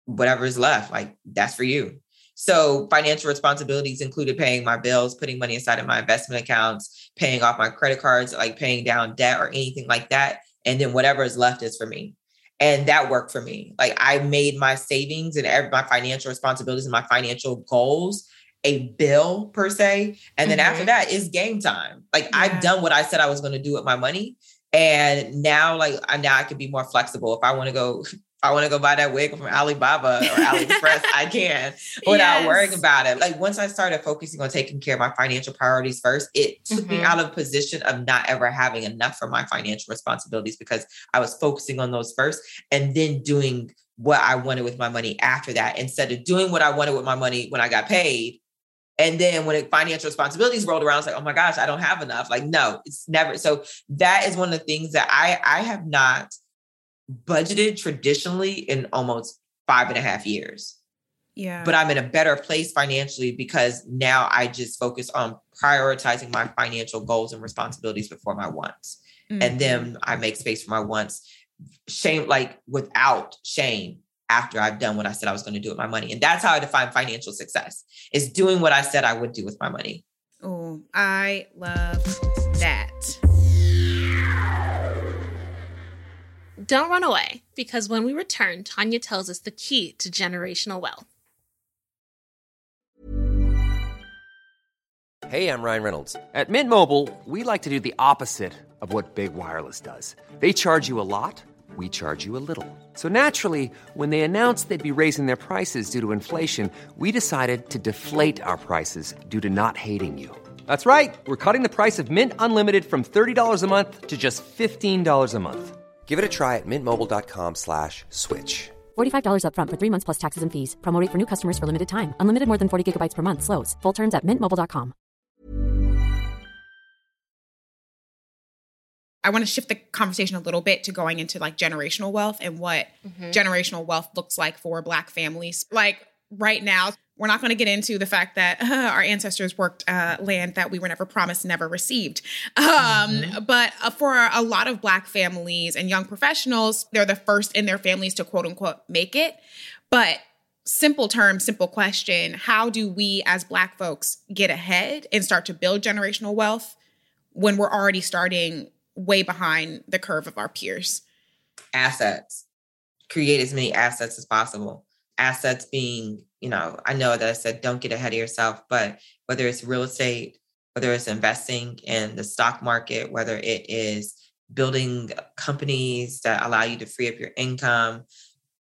whatever is left, like that's for you. So financial responsibilities included paying my bills, putting money aside in my investment accounts, paying off my credit cards, like paying down debt or anything like that. And then whatever is left is for me. And that worked for me. Like I made my savings and every, my financial responsibilities and my financial goals a bill per se. And then mm-hmm. after that is game time. Like yeah. I've done what I said I was going to do with my money. And now, like now I can be more flexible. If I want to go I want to go buy that wig from Alibaba or AliExpress, I can without yes. worrying about it. Like once I started focusing on taking care of my financial priorities first, it took mm-hmm. me out of a position of not ever having enough for my financial responsibilities because I was focusing on those first and then doing what I wanted with my money after that instead of doing what I wanted with my money when I got paid. And then when it, financial responsibilities rolled around, it's like, oh my gosh, I don't have enough. Like, no, it's never. So that is one of the things that I I have not budgeted traditionally in almost five and a half years. Yeah. But I'm in a better place financially because now I just focus on prioritizing my financial goals and responsibilities before my wants. Mm-hmm. And then I make space for my wants, shame, like without shame after I've done what I said I was going to do with my money. And that's how I define financial success is doing what I said I would do with my money. Oh, I love that. Don't run away, because when we return, Tonya tells us the key to generational wealth. Hey, I'm Ryan Reynolds. At Mint Mobile, we like to do the opposite of what Big Wireless does. They charge you a lot, we charge you a little. So naturally, when they announced they'd be raising their prices due to inflation, we decided to deflate our prices due to not hating you. That's right. We're cutting the price of Mint Unlimited from $30 a month to just $15 a month. Give it a try at mintmobile.com slash switch. $45 upfront for three months plus taxes and fees. Promote for new customers for limited time. Unlimited more than 40 gigabytes per month. Slows. Full terms at mintmobile.com. I want to shift the conversation a little bit to going into like generational wealth and what mm-hmm. generational wealth looks like for Black families. Like right now, we're not going to get into the fact that uh, our ancestors worked uh, land that we were never promised, never received. Um, mm-hmm. But uh, for a lot of Black families and young professionals, they're the first in their families to quote unquote make it. But simple term, simple question how do we as Black folks get ahead and start to build generational wealth when we're already starting way behind the curve of our peers? Assets. Create as many assets as possible. Assets being you know, I know that I said don't get ahead of yourself, but whether it's real estate, whether it's investing in the stock market, whether it is building companies that allow you to free up your income,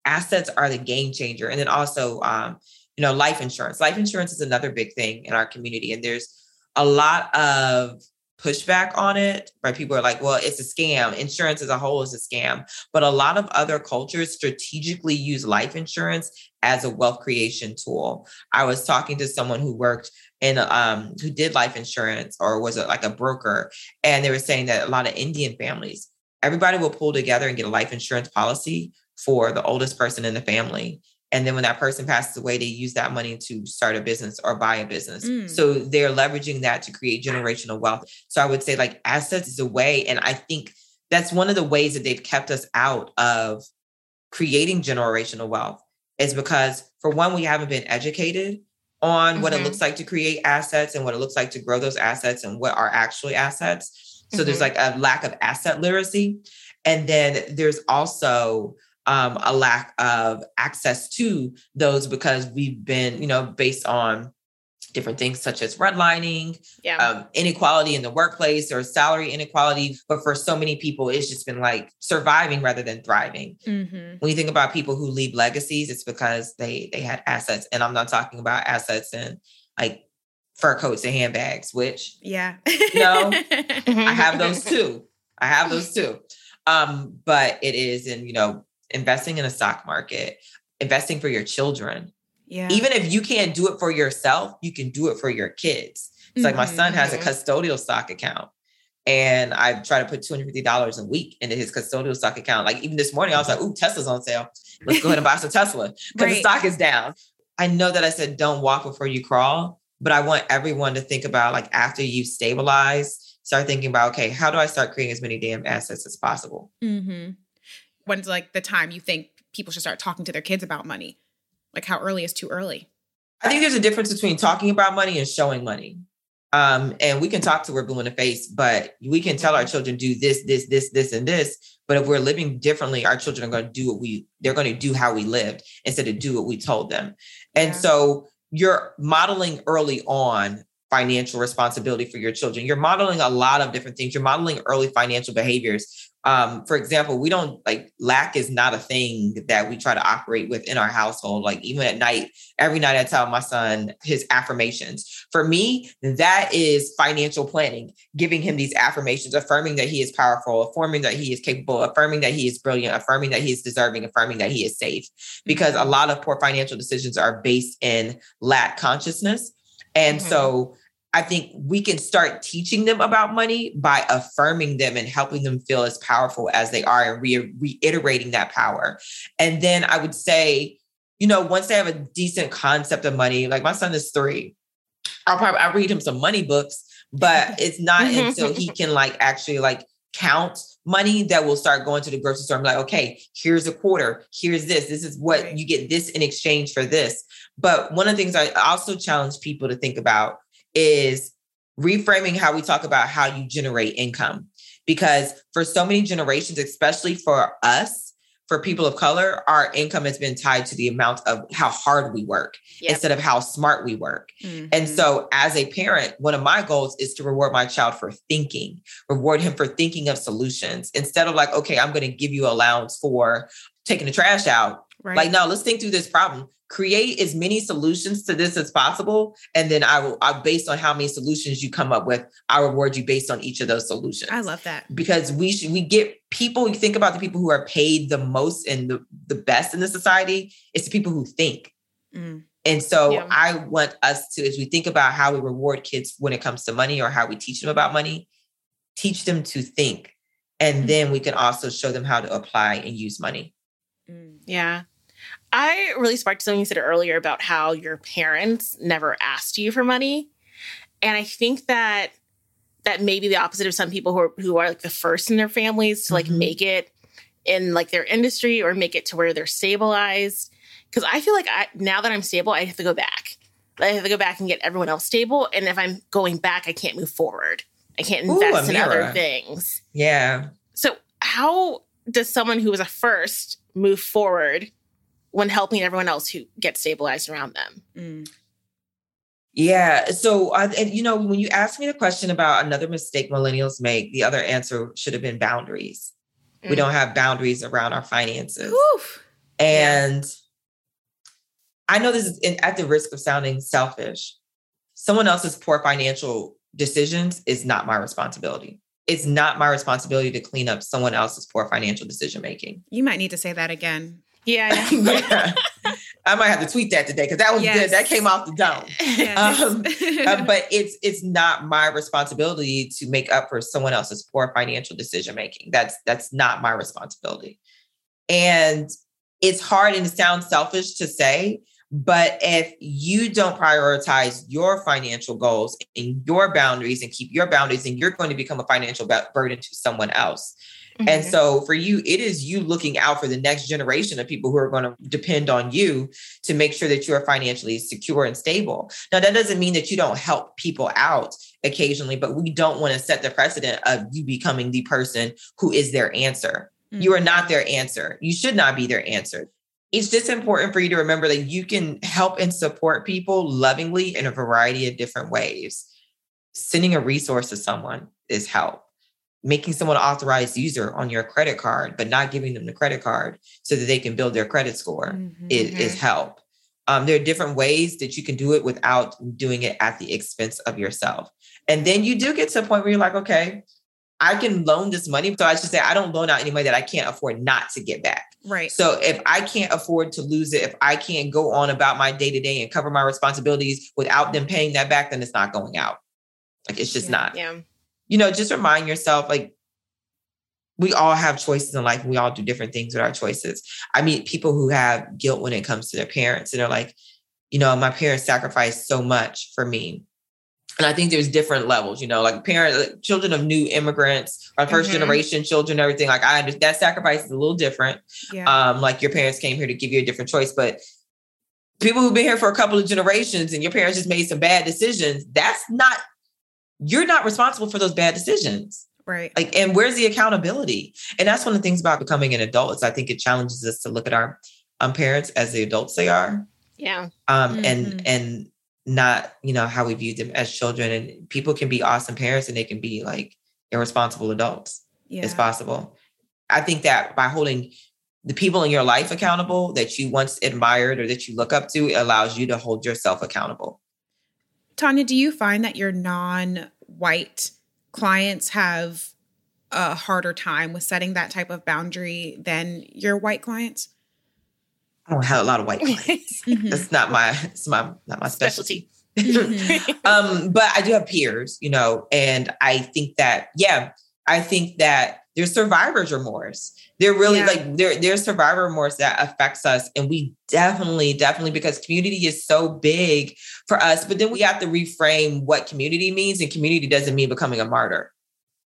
assets are the game changer. And then also, um, you know, life insurance. Life insurance is another big thing in our community, and there's a lot of pushback on it, right? People are like, well, it's a scam. Insurance as a whole is a scam. But a lot of other cultures strategically use life insurance as a wealth creation tool. I was talking to someone who worked in um who did life insurance or was it like a broker and they were saying that a lot of Indian families everybody will pull together and get a life insurance policy for the oldest person in the family and then when that person passes away they use that money to start a business or buy a business mm. so they're leveraging that to create generational wealth so i would say like assets is a way and i think that's one of the ways that they've kept us out of creating generational wealth is because for one, we haven't been educated on mm-hmm. what it looks mm-hmm. like to create assets and what it looks like to grow those assets and what are actually assets. So mm-hmm. there's like a lack of asset literacy. And then there's also um, a lack of access to those because we've been, you know, based on different things such as redlining, yeah. um, inequality in the workplace or salary inequality. But for so many people, it's just been like surviving rather than thriving. Mm-hmm. When you think about people who leave legacies, it's because they they had assets, and I'm not talking about assets and like fur coats and handbags, which yeah, no, I have those too. I have those too. Um, but it is in you know investing in a stock market, investing for your children. Yeah. Even if you can't do it for yourself, you can do it for your kids. It's like my son has a Mhm. custodial stock account. And I try to put $250 a week into his custodial stock account. Like even this morning, I was like, ooh, Tesla's on sale. Let's go ahead and buy some Tesla because the stock is down. I know that I said don't walk before you crawl, but I want everyone to think about like after you've stabilized, start thinking about, okay, how do I start creating as many damn assets as possible? Mm-hmm. When's like the time you think people should start talking to their kids about money? Like how early is too early? I think there's a difference between talking about money and showing money. Um, and we can talk to we're blue in the face, but we can tell our children do this, this, this, this, and this. But if we're living differently, our children are going to do what we they're going to do how we lived instead of do what we told them. And Yeah. so you're modeling early on financial responsibility for your children. You're modeling a lot of different things. You're modeling early financial behaviors. Um, for example, we don't like lack is not a thing that we try to operate with in our household. Like even at night, every night I tell my son his affirmations. For me, that is financial planning, giving him these affirmations, affirming that he is powerful, affirming that he is capable, affirming that he is brilliant, affirming that he is deserving, affirming that he is safe. Because a lot of poor financial decisions are based in lack consciousness. And Mhm. so I think we can start teaching them about money by affirming them and helping them feel as powerful as they are and re- reiterating that power. And then I would say, you know, once they have a decent concept of money, like my son is three, I'll probably I'll read him some money books, but it's not until he can like actually like count money that will start going to the grocery store. I'm like, okay, here's a quarter, here's this, this is what you get this in exchange for this. But one of the things I also challenge people to think about is reframing how we talk about how you generate income. Because for so many generations, especially for us, for people of color, our income has been tied to the amount of how hard we work Yep. instead of how smart we work. And Mhm. so, as a parent, one of my goals is to reward my child for thinking, reward him for thinking of solutions instead of like, okay, I'm going to give you allowance for taking the trash out. right. Like, no, let's think through this problem. Create as many solutions to this as possible, and then I will, I, based on how many solutions you come up with, I reward you based on each of those solutions I love that. because we should we get people you think about the people who are paid the most and the, the best in the society it's the people who think Mm. and so Yeah. i want us to as we think about how we reward kids when it comes to money or how we teach them about money teach them to think and Mhm. then we can also show them how to apply and use money Mm. Yeah. I really sparked something you said earlier about how your parents never asked you for money. And I think that that may be the opposite of some people who are who are like the first in their families to like Mhm. make it in like their industry or make it to where they're stabilized. Cause I feel like I now that I'm stable, I have to go back. I have to go back and get everyone else stable. And if I'm going back, I can't move forward. I can't Ooh, invest in other things. yeah So, how does someone who was a first move forward when helping everyone else who gets stabilized around them? Mm. yeah so I, and you know when you asked me the question about another mistake millennials make the other answer should have been boundaries we Mm. don't have boundaries around our finances Oof. And I know this is in, at the risk of sounding selfish. Someone else's poor financial decisions is not my responsibility. It's not my responsibility to clean up someone else's poor financial decision making. You might need to say that again. Yeah, I. Yeah. I might have to tweet that today because that was Yes. good. That came off the dome. Yes. Um, Uh, but it's it's not my responsibility to make up for someone else's poor financial decision making. That's that's not my responsibility. And it's hard and it sounds selfish to say, but if you don't prioritize your financial goals and your boundaries and keep your boundaries, then you're going to become a financial burden to someone else. And Mhm. so for you, it is you looking out for the next generation of people who are going to depend on you to make sure that you are financially secure and stable. Now, that doesn't mean that you don't help people out occasionally, but we don't want to set the precedent of you becoming the person who is their answer. You are not their answer. You should not be their answer. It's just important for you to remember that you can help and support people lovingly in a variety of different ways. Sending a resource to someone is help. Making someone an authorized user on your credit card, but not giving them the credit card so that they can build their credit score Mhm. is, is help. Um, there are different ways that you can do it without doing it at the expense of yourself. And then you do get to a point where you're like, okay, I can loan this money. So I should say, I don't loan out any money that I can't afford not to get back. Right. So if I can't afford to lose it, if I can't go on about my day to day and cover my responsibilities without them paying that back, then it's not going out. Like it's just Yeah. not. Yeah. You know, just remind yourself like we all have choices in life we all do different things with our choices. I meet people who have guilt when it comes to their parents and they're like, you know, my parents sacrificed so much for me. And I think there's different levels, you know, like parents, like children of new immigrants, or 1st Mhm. generation children, everything. Like I understand that sacrifice is a little different. Yeah. Um, like your parents came here to give you a different choice, but people who've been here for a couple of generations and your parents just made some bad decisions, that's not you're not responsible for those bad decisions. right. Like, and where's the accountability? And that's one of the things about becoming an adult is I think it challenges us to look at our um, parents as the adults they are, Yeah. um, Mhm. and and not you know how we view them as children. And people can be awesome parents and they can be like irresponsible adults yeah. as possible. I think that by holding the people in your life accountable that you once admired or that you look up to, it allows you to hold yourself accountable. Tonya, do you find that your non-white clients have a harder time with setting that type of boundary than your white clients? I don't have a lot of white clients. Mhm. That's not my it's my not my specialty. Um, but I do have peers, you know, and I think that, yeah, I think that there's survivor's remorse. They're really Yeah. like there, there's survivor remorse that affects us. And we definitely, definitely, because community is so big for us, but then we have to reframe what community means. And community doesn't mean becoming a martyr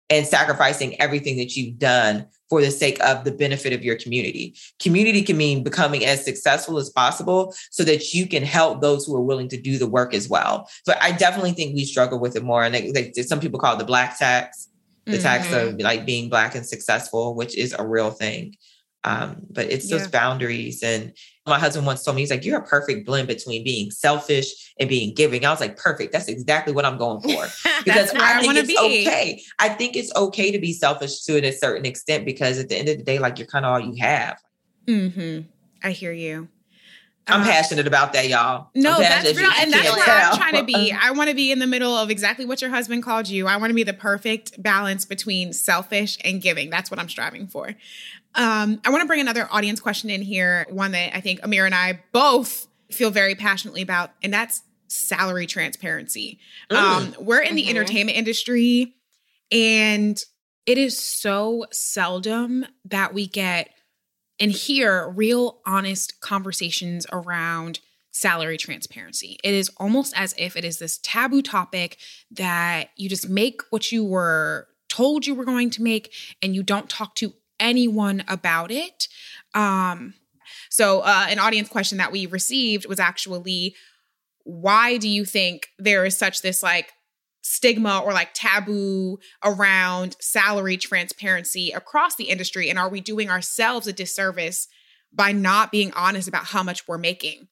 and sacrificing everything that you've done for the sake of the benefit of your community. Community can mean becoming as successful as possible so that you can help those who are willing to do the work as well. So I definitely think we struggle with it more. And like, like some people call it the black tax, the tax Mhm. of like being black and successful, which is a real thing. Um, but it's those boundaries. And my husband once told me, he's like, you're a perfect blend between being selfish and being giving. I was like, perfect. That's exactly what I'm going for because I I think it's be. okay. I think it's okay to be selfish to a certain extent because at the end of the day, like you're kind of all you have. Mhm. I hear you. I'm Uh, passionate about that, y'all. No, that's passionate, real, and that's can't where tell. I'm trying to be. I want to be in the middle of exactly what your husband called you. I want to be the perfect balance between selfish and giving. That's what I'm striving for. Um, I want to bring another audience question in here, one that I think Amir and I both feel very passionately about, and that's salary transparency. Um, we're in the Mhm. entertainment industry, and it is so seldom that we get and hear real honest conversations around salary transparency. It is almost as if it is this taboo topic that you just make what you were told you were going to make and you don't talk to anyone about it. Um so uh, an audience question that we received was actually why do you think there is such this like stigma or like taboo around salary transparency across the industry and are we doing ourselves a disservice by not being honest about how much we're making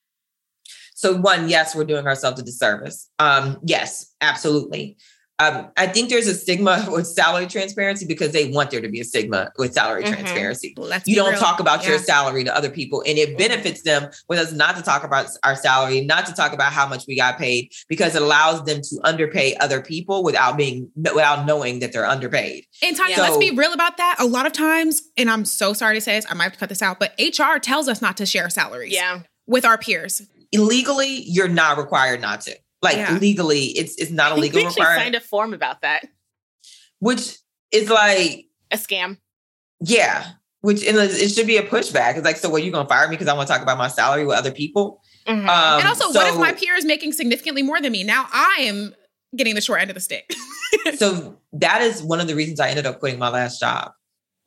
So one, yes, we're doing ourselves a disservice. Um, yes, absolutely. Um, I think there's a stigma with salary transparency because they want there to be a stigma with salary Mhm. transparency. Let's You don't real. talk about your salary to other people, and it benefits them with us not to talk about our salary, not to talk about how much we got paid, because it allows them to underpay other people without being without knowing that they're underpaid. And Tonya, So- let's be real about that. A lot of times, and I'm so sorry to say this, I might have to cut this out, but HR tells us not to share salaries yeah. with our peers. Illegally, you're not required not to. Like Yeah. legally, it's it's not a legal actually requirement, signed a form about that. which is like A scam. Yeah, which and it should be a pushback. It's like, so what are you gonna fire me because I want to talk about my salary with other people? Mhm. Um, and also, what if my peer is making significantly more than me? Now I am getting the short end of the stick. so that is one of the reasons I ended up quitting my last job,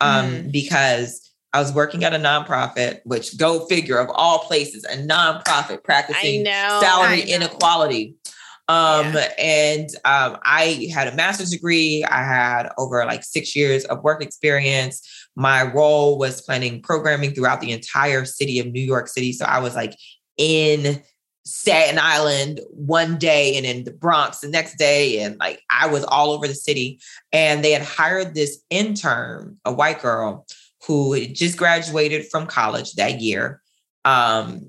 um, Mm. because I was working at a nonprofit, which go figure of all places, a nonprofit practicing know. salary inequality. Um, and um, I had a master's degree. I had over like six years of work experience. My role was planning programming throughout the entire city of New York City. So I was like in Staten Island one day and in the Bronx the next day. And like I was all over the city. And they had hired this intern, a white girl who had just graduated from college that year. Um,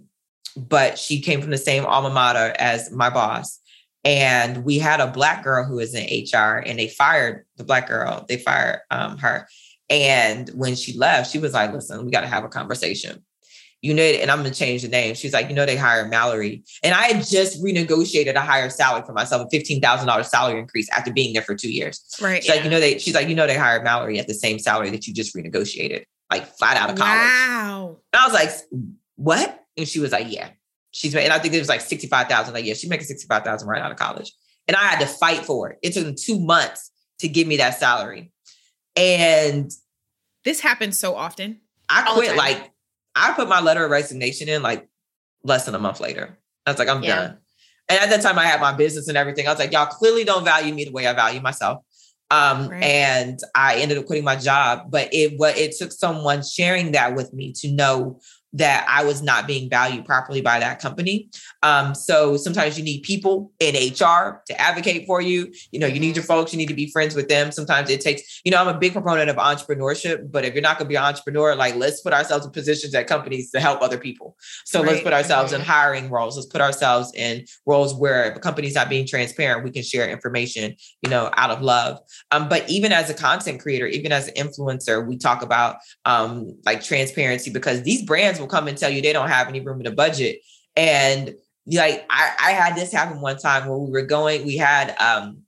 but she came from the same alma mater as my boss. And we had a black girl who was in HR and they fired the black girl. They fired um, her. And when she left, she was like, listen, we got to have a conversation. You know, and I'm gonna change the name. She's like, you know, they hired Mallory. And I had just renegotiated a higher salary for myself, a $15,000 salary increase after being there for two years. Right. She's like, you know, they, she's like, you know, they hired Mallory at the same salary that you just renegotiated, like flat out of college. Wow. And I was like, what? And she was like, yeah. She's and I think it was like 65,000. Like, yeah, she's making 65,000 right out of college. And I had to fight for it. It took them two months to give me that salary. And This happens so often. I quit like I put my letter of resignation in like less than a month later. I was like, I'm Yeah. done. And at that time I had my business and everything. I was like, y'all clearly don't value me the way I value myself. Um, Right. and I ended up quitting my job, but it what it took someone sharing that with me to know that I was not being valued properly by that company. Um, so sometimes you need people in HR to advocate for you. You know, you need your folks, you need to be friends with them. Sometimes it takes, you know, I'm a big proponent of entrepreneurship, but if you're not gonna be an entrepreneur, like let's put ourselves in positions at companies to help other people. So let's put ourselves in hiring roles. Let's put ourselves in roles where if a company's not being transparent, we can share information, you know, out of love. Um, but even as a content creator, even as an influencer, we talk about um, like transparency because these brands will come and tell you they don't have any room in the budget. And like I, I had this happen one time where we were going, we had um,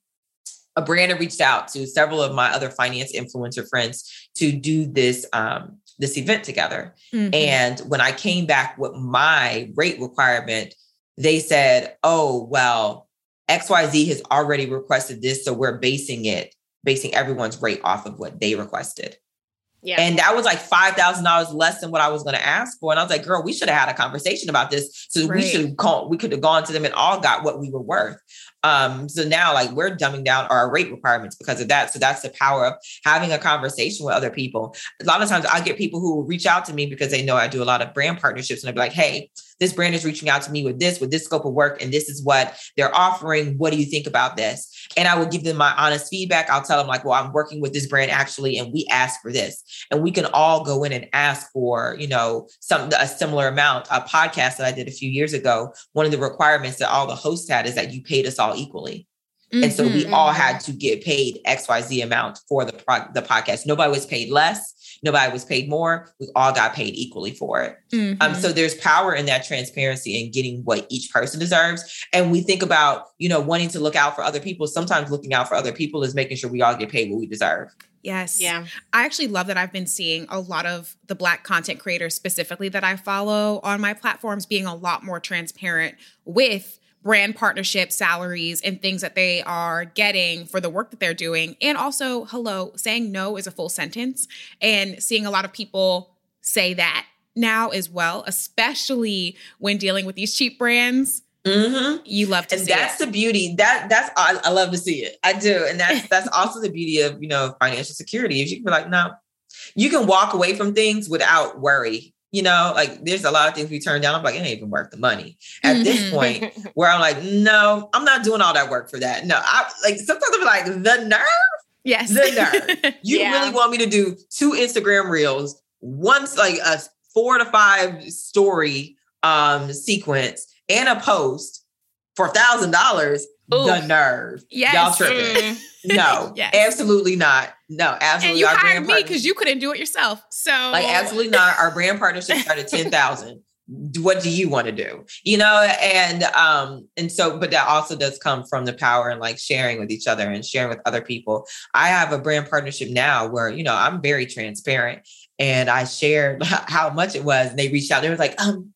a brand that reached out to several of my other finance influencer friends to do this um, this event together. Mhm. And when I came back with my rate requirement, they said, oh, well, XYZ has already requested this. So we're basing it, basing everyone's rate off of what they requested. Yeah. And that was like $5,000 less than what I was going to ask for. And I was like, girl, we should have had a conversation about this. So we should called, we could have gone to them and all got what we were worth. Um, so now like we're dumbing down our rate requirements because of that. So that's the power of having a conversation with other people. A lot of times I get people who reach out to me because they know I do a lot of brand partnerships and they'll be like, hey, this brand is reaching out to me with this, with this scope of work, and this is what they're offering. What do you think about this? And I will give them my honest feedback. I'll tell them, like, well, I'm working with this brand actually, and we asked for this. And we can all go in and ask for, you know, some a similar amount. A podcast that I did a few years ago, one of the requirements that all the hosts had is that you paid us all equally. And so we Mhm. all had to get paid XYZ amount for the pro- the podcast. Nobody was paid less. Nobody was paid more. We all got paid equally for it. Um, Mhm. so there's power in that transparency and getting what each person deserves. And we think about, you know, wanting to look out for other people. Sometimes looking out for other people is making sure we all get paid what we deserve. yes. yeah. I actually love that I've been seeing a lot of the Black content creators specifically that I follow on my platforms being a lot more transparent with brand partnership salaries and things that they are getting for the work that they're doing. And also, hello, saying no is a full sentence and seeing a lot of people say that now as well, especially when dealing with these cheap brands. Mm-hmm. You love to and see that's it. the beauty that that's I, I love to see it i do and that's that's also the beauty of you know financial security is you can be like no you can walk away from things without worry you know like there's a lot of things we turn down i'm like it ain't even worth the money at this Mhm. point where i'm like no i'm not doing all that work for that no i like sometimes i'm like the nerve yes. the nerve you Yeah. really want me to do two instagram reels once like a four to five story um sequence and a post for a thousand dollars the nerve Yes. y'all tripping Mm. no Yes. absolutely not no absolutely. and you hired me because you couldn't do it yourself. So like absolutely not our brand partnership started 10,000 what do you want to do you know and um and so but that also does come from the power and like sharing with each other and sharing with other people i have a brand partnership now where you know i'm very transparent and i shared how much it was and they reached out they was like um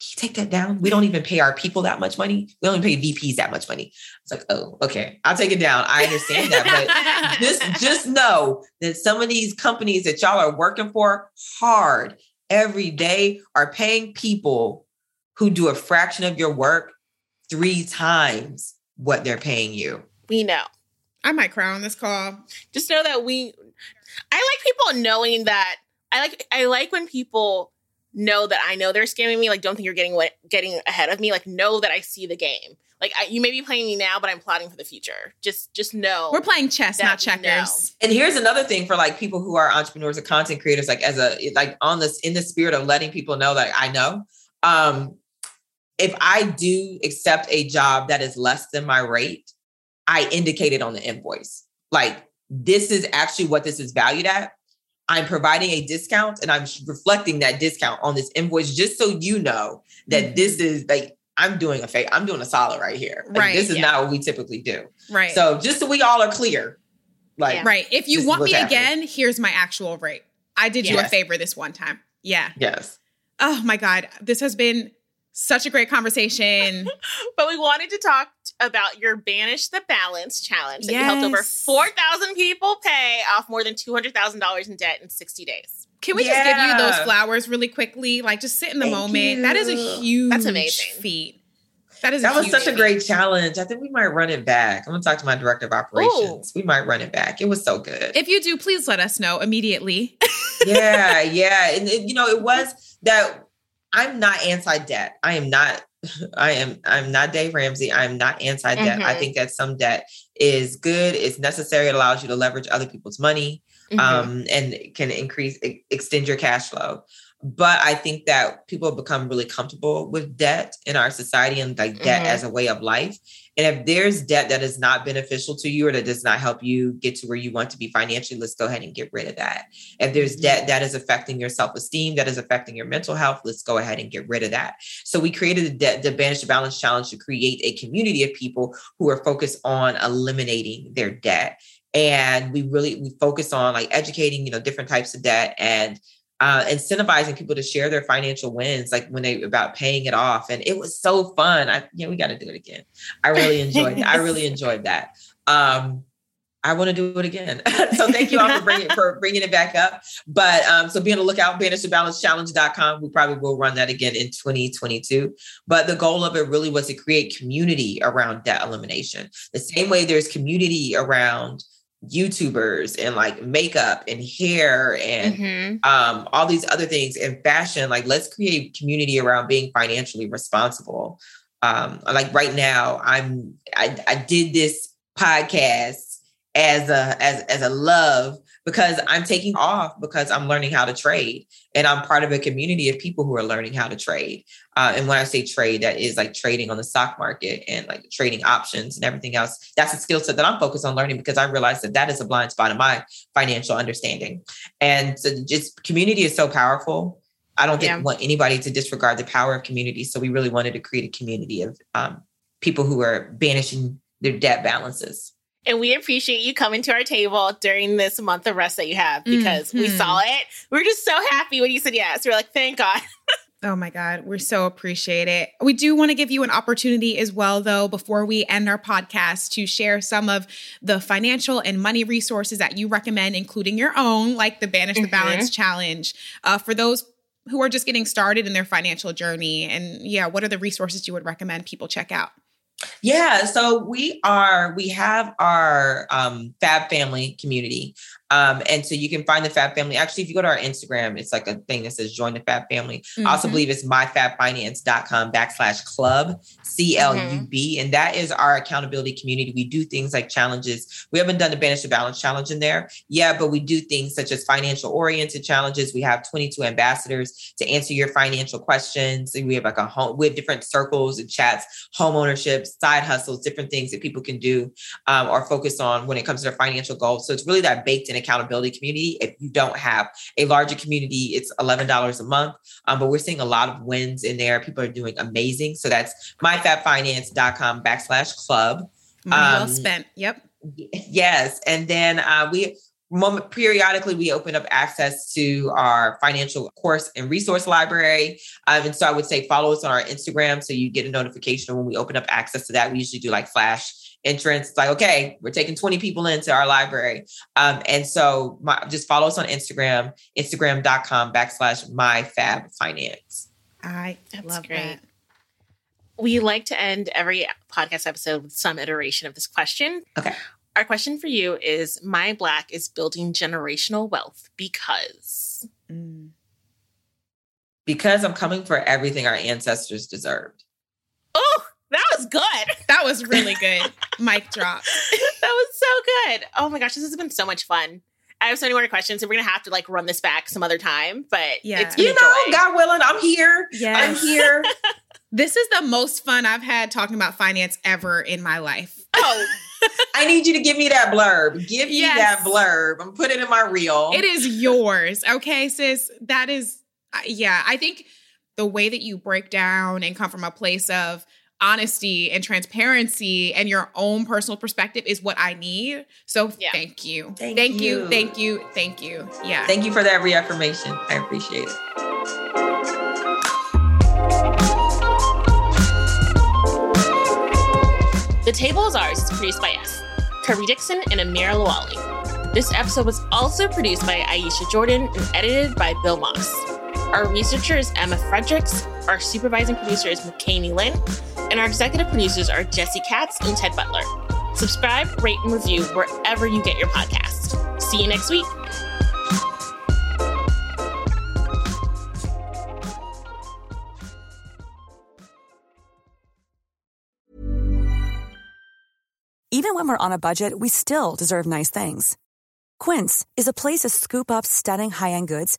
take that down? We don't even pay our people that much money. We only pay VPs that much money. It's like, oh, okay. I'll take it down. I understand that. But just just know that some of these companies that y'all are working for hard every day are paying people who do a fraction of your work three times what they're paying you. We know. I might cry on this call. Just know that we. I like people knowing that. I like. I like when people know that I know they're scamming me. Like, don't think you're getting what getting ahead of me. Like, know that I see the game. Like, I, you may be playing me now, but I'm plotting for the future. Just, just know. We're playing chess, not we checkers. And here's another thing for like people who are entrepreneurs or content creators, like as a like on this in the spirit of letting people know that I know. Um, if I do accept a job that is less than my rate, I indicate it on the invoice. Like this is actually what this is valued at. I'm providing a discount and I'm reflecting that discount on this invoice just so you know that mm-hmm. this is like I'm doing a fake, I'm doing a solid right here. Like, right. This is yeah. not what we typically do. Right. So just so we all are clear. Like yeah. right. If you want me happening. again, here's my actual rate. I did yes. you a favor this one time. Yeah. Yes. Oh my God. This has been such a great conversation. but we wanted to talk about your Banish the Balance challenge that yes. you helped over 4,000 people pay off more than $200,000 in debt in 60 days. Can we yeah. just give you those flowers really quickly? Like just sit in the Thank moment. You. That is a huge That's amazing. feat. That is that was such a great challenge. I think we might run it back. I'm gonna talk to my director of operations. Ooh. We might run it back. It was so good. If you do, please let us know immediately. yeah, yeah, and it, you know it was that I'm not anti-debt. I am not. I am. I'm not Dave Ramsey. I'm not anti-debt. Mm-hmm. I think that some debt is good. It's necessary. It allows you to leverage other people's money, mm-hmm. um, and can increase, extend your cash flow. But I think that people have become really comfortable with debt in our society and like debt mm-hmm. as a way of life. And if there's debt that is not beneficial to you or that does not help you get to where you want to be financially, let's go ahead and get rid of that. If there's mm-hmm. debt that is affecting your self esteem, that is affecting your mental health, let's go ahead and get rid of that. So we created the debt, the Banish the Balance Challenge to create a community of people who are focused on eliminating their debt. And we really we focus on like educating, you know, different types of debt and uh, incentivizing people to share their financial wins, like when they about paying it off. And it was so fun. I yeah, we got to do it again. I really enjoyed. I really enjoyed that. Um, I want to do it again. so thank you all for bringing for bringing it back up. But um, so be on the lookout, banishthebalancechallenge.com. We probably will run that again in 2022. But the goal of it really was to create community around debt elimination. The same way there's community around YouTubers and like makeup and hair and mm-hmm. um, all these other things and fashion. Like, let's create community around being financially responsible. Um, like right now, I'm I, I did this podcast as a as as a love because I'm taking off because I'm learning how to trade. And I'm part of a community of people who are learning how to trade. Uh, and when I say trade, that is like trading on the stock market and like trading options and everything else. That's a skill set that I'm focused on learning because I realize that that is a blind spot in my financial understanding. And so just community is so powerful. I don't think yeah. want anybody to disregard the power of community. So we really wanted to create a community of um, people who are banishing their debt balances. And we appreciate you coming to our table during this month of rest that you have because mm-hmm. we saw it. We are just so happy when you said yes. We are like, thank God. Oh my God, we so appreciate it. We do want to give you an opportunity as well, though, before we end our podcast, to share some of the financial and money resources that you recommend, including your own, like the Banish mm-hmm. the Balance Challenge, uh, for those who are just getting started in their financial journey. And yeah, what are the resources you would recommend people check out? Yeah, so we are we have our um, Fab Family community, um, and so you can find the Fab Family. Actually, if you go to our Instagram, it's like a thing that says join the Fab Family. Mm-hmm. I also mm-hmm. believe it's myfabfinance.com backslash club C L U B, mm-hmm. and that is our accountability community. We do things like challenges. We haven't done the Banish the Balance challenge in there, yeah, but we do things such as financial oriented challenges. We have 22 ambassadors to answer your financial questions. And we have like a home. We have different circles and chats, home ownership, side hustles, different things that people can do um, or focus on when it comes to their financial goals. So it's really that baked in accountability community. If you don't have a larger community, it's $11 a month. Um, but we're seeing a lot of wins in there. People are doing amazing. So that's myfabfinance.com backslash club. Well um, spent. Yep. Yes. And then uh, we moment periodically we open up access to our financial course and resource library um, and so i would say follow us on our instagram so you get a notification when we open up access to that we usually do like flash entrance. It's like, okay, we're taking 20 people into our library. Um, and so my, just follow us on Instagram, instagram.com backslash myfabfinance. I That's love great. that. We like to end every podcast episode with some iteration of this question. Okay. Our question for you is My Black is building generational wealth because. Mm. Because I'm coming for everything our ancestors deserved. Oh, that was good. That was really good. Mic drop. that was so good. Oh my gosh, this has been so much fun. I have so many more questions, and we're gonna have to like run this back some other time. But yeah, you know, joy. God willing, I'm here. Yeah, I'm here. this is the most fun I've had talking about finance ever in my life. Oh, I need you to give me that blurb. Give Yes. me that blurb. I'm putting it in my reel. It is yours. Okay, sis. That is, yeah, I think the way that you break down and come from a place of honesty and transparency and your own personal perspective is what I need. So Yeah. thank you. Thank you. you. Thank you. Thank you. Yeah. Thank you for that reaffirmation. I appreciate it. The Table is Ours is produced by us, Kirby Dixon and Amir Lawali. This episode was also produced by Aisha Jordan and edited by Bill Moss. Our researcher is Emma Fredericks, our supervising producer is McKamey Lynn, and our executive producers are Jesse Katz and Ted Butler. Subscribe, rate, and review wherever you get your podcast. See you next week. Even when we're on a budget, we still deserve nice things. Quince is a place to scoop up stunning high-end goods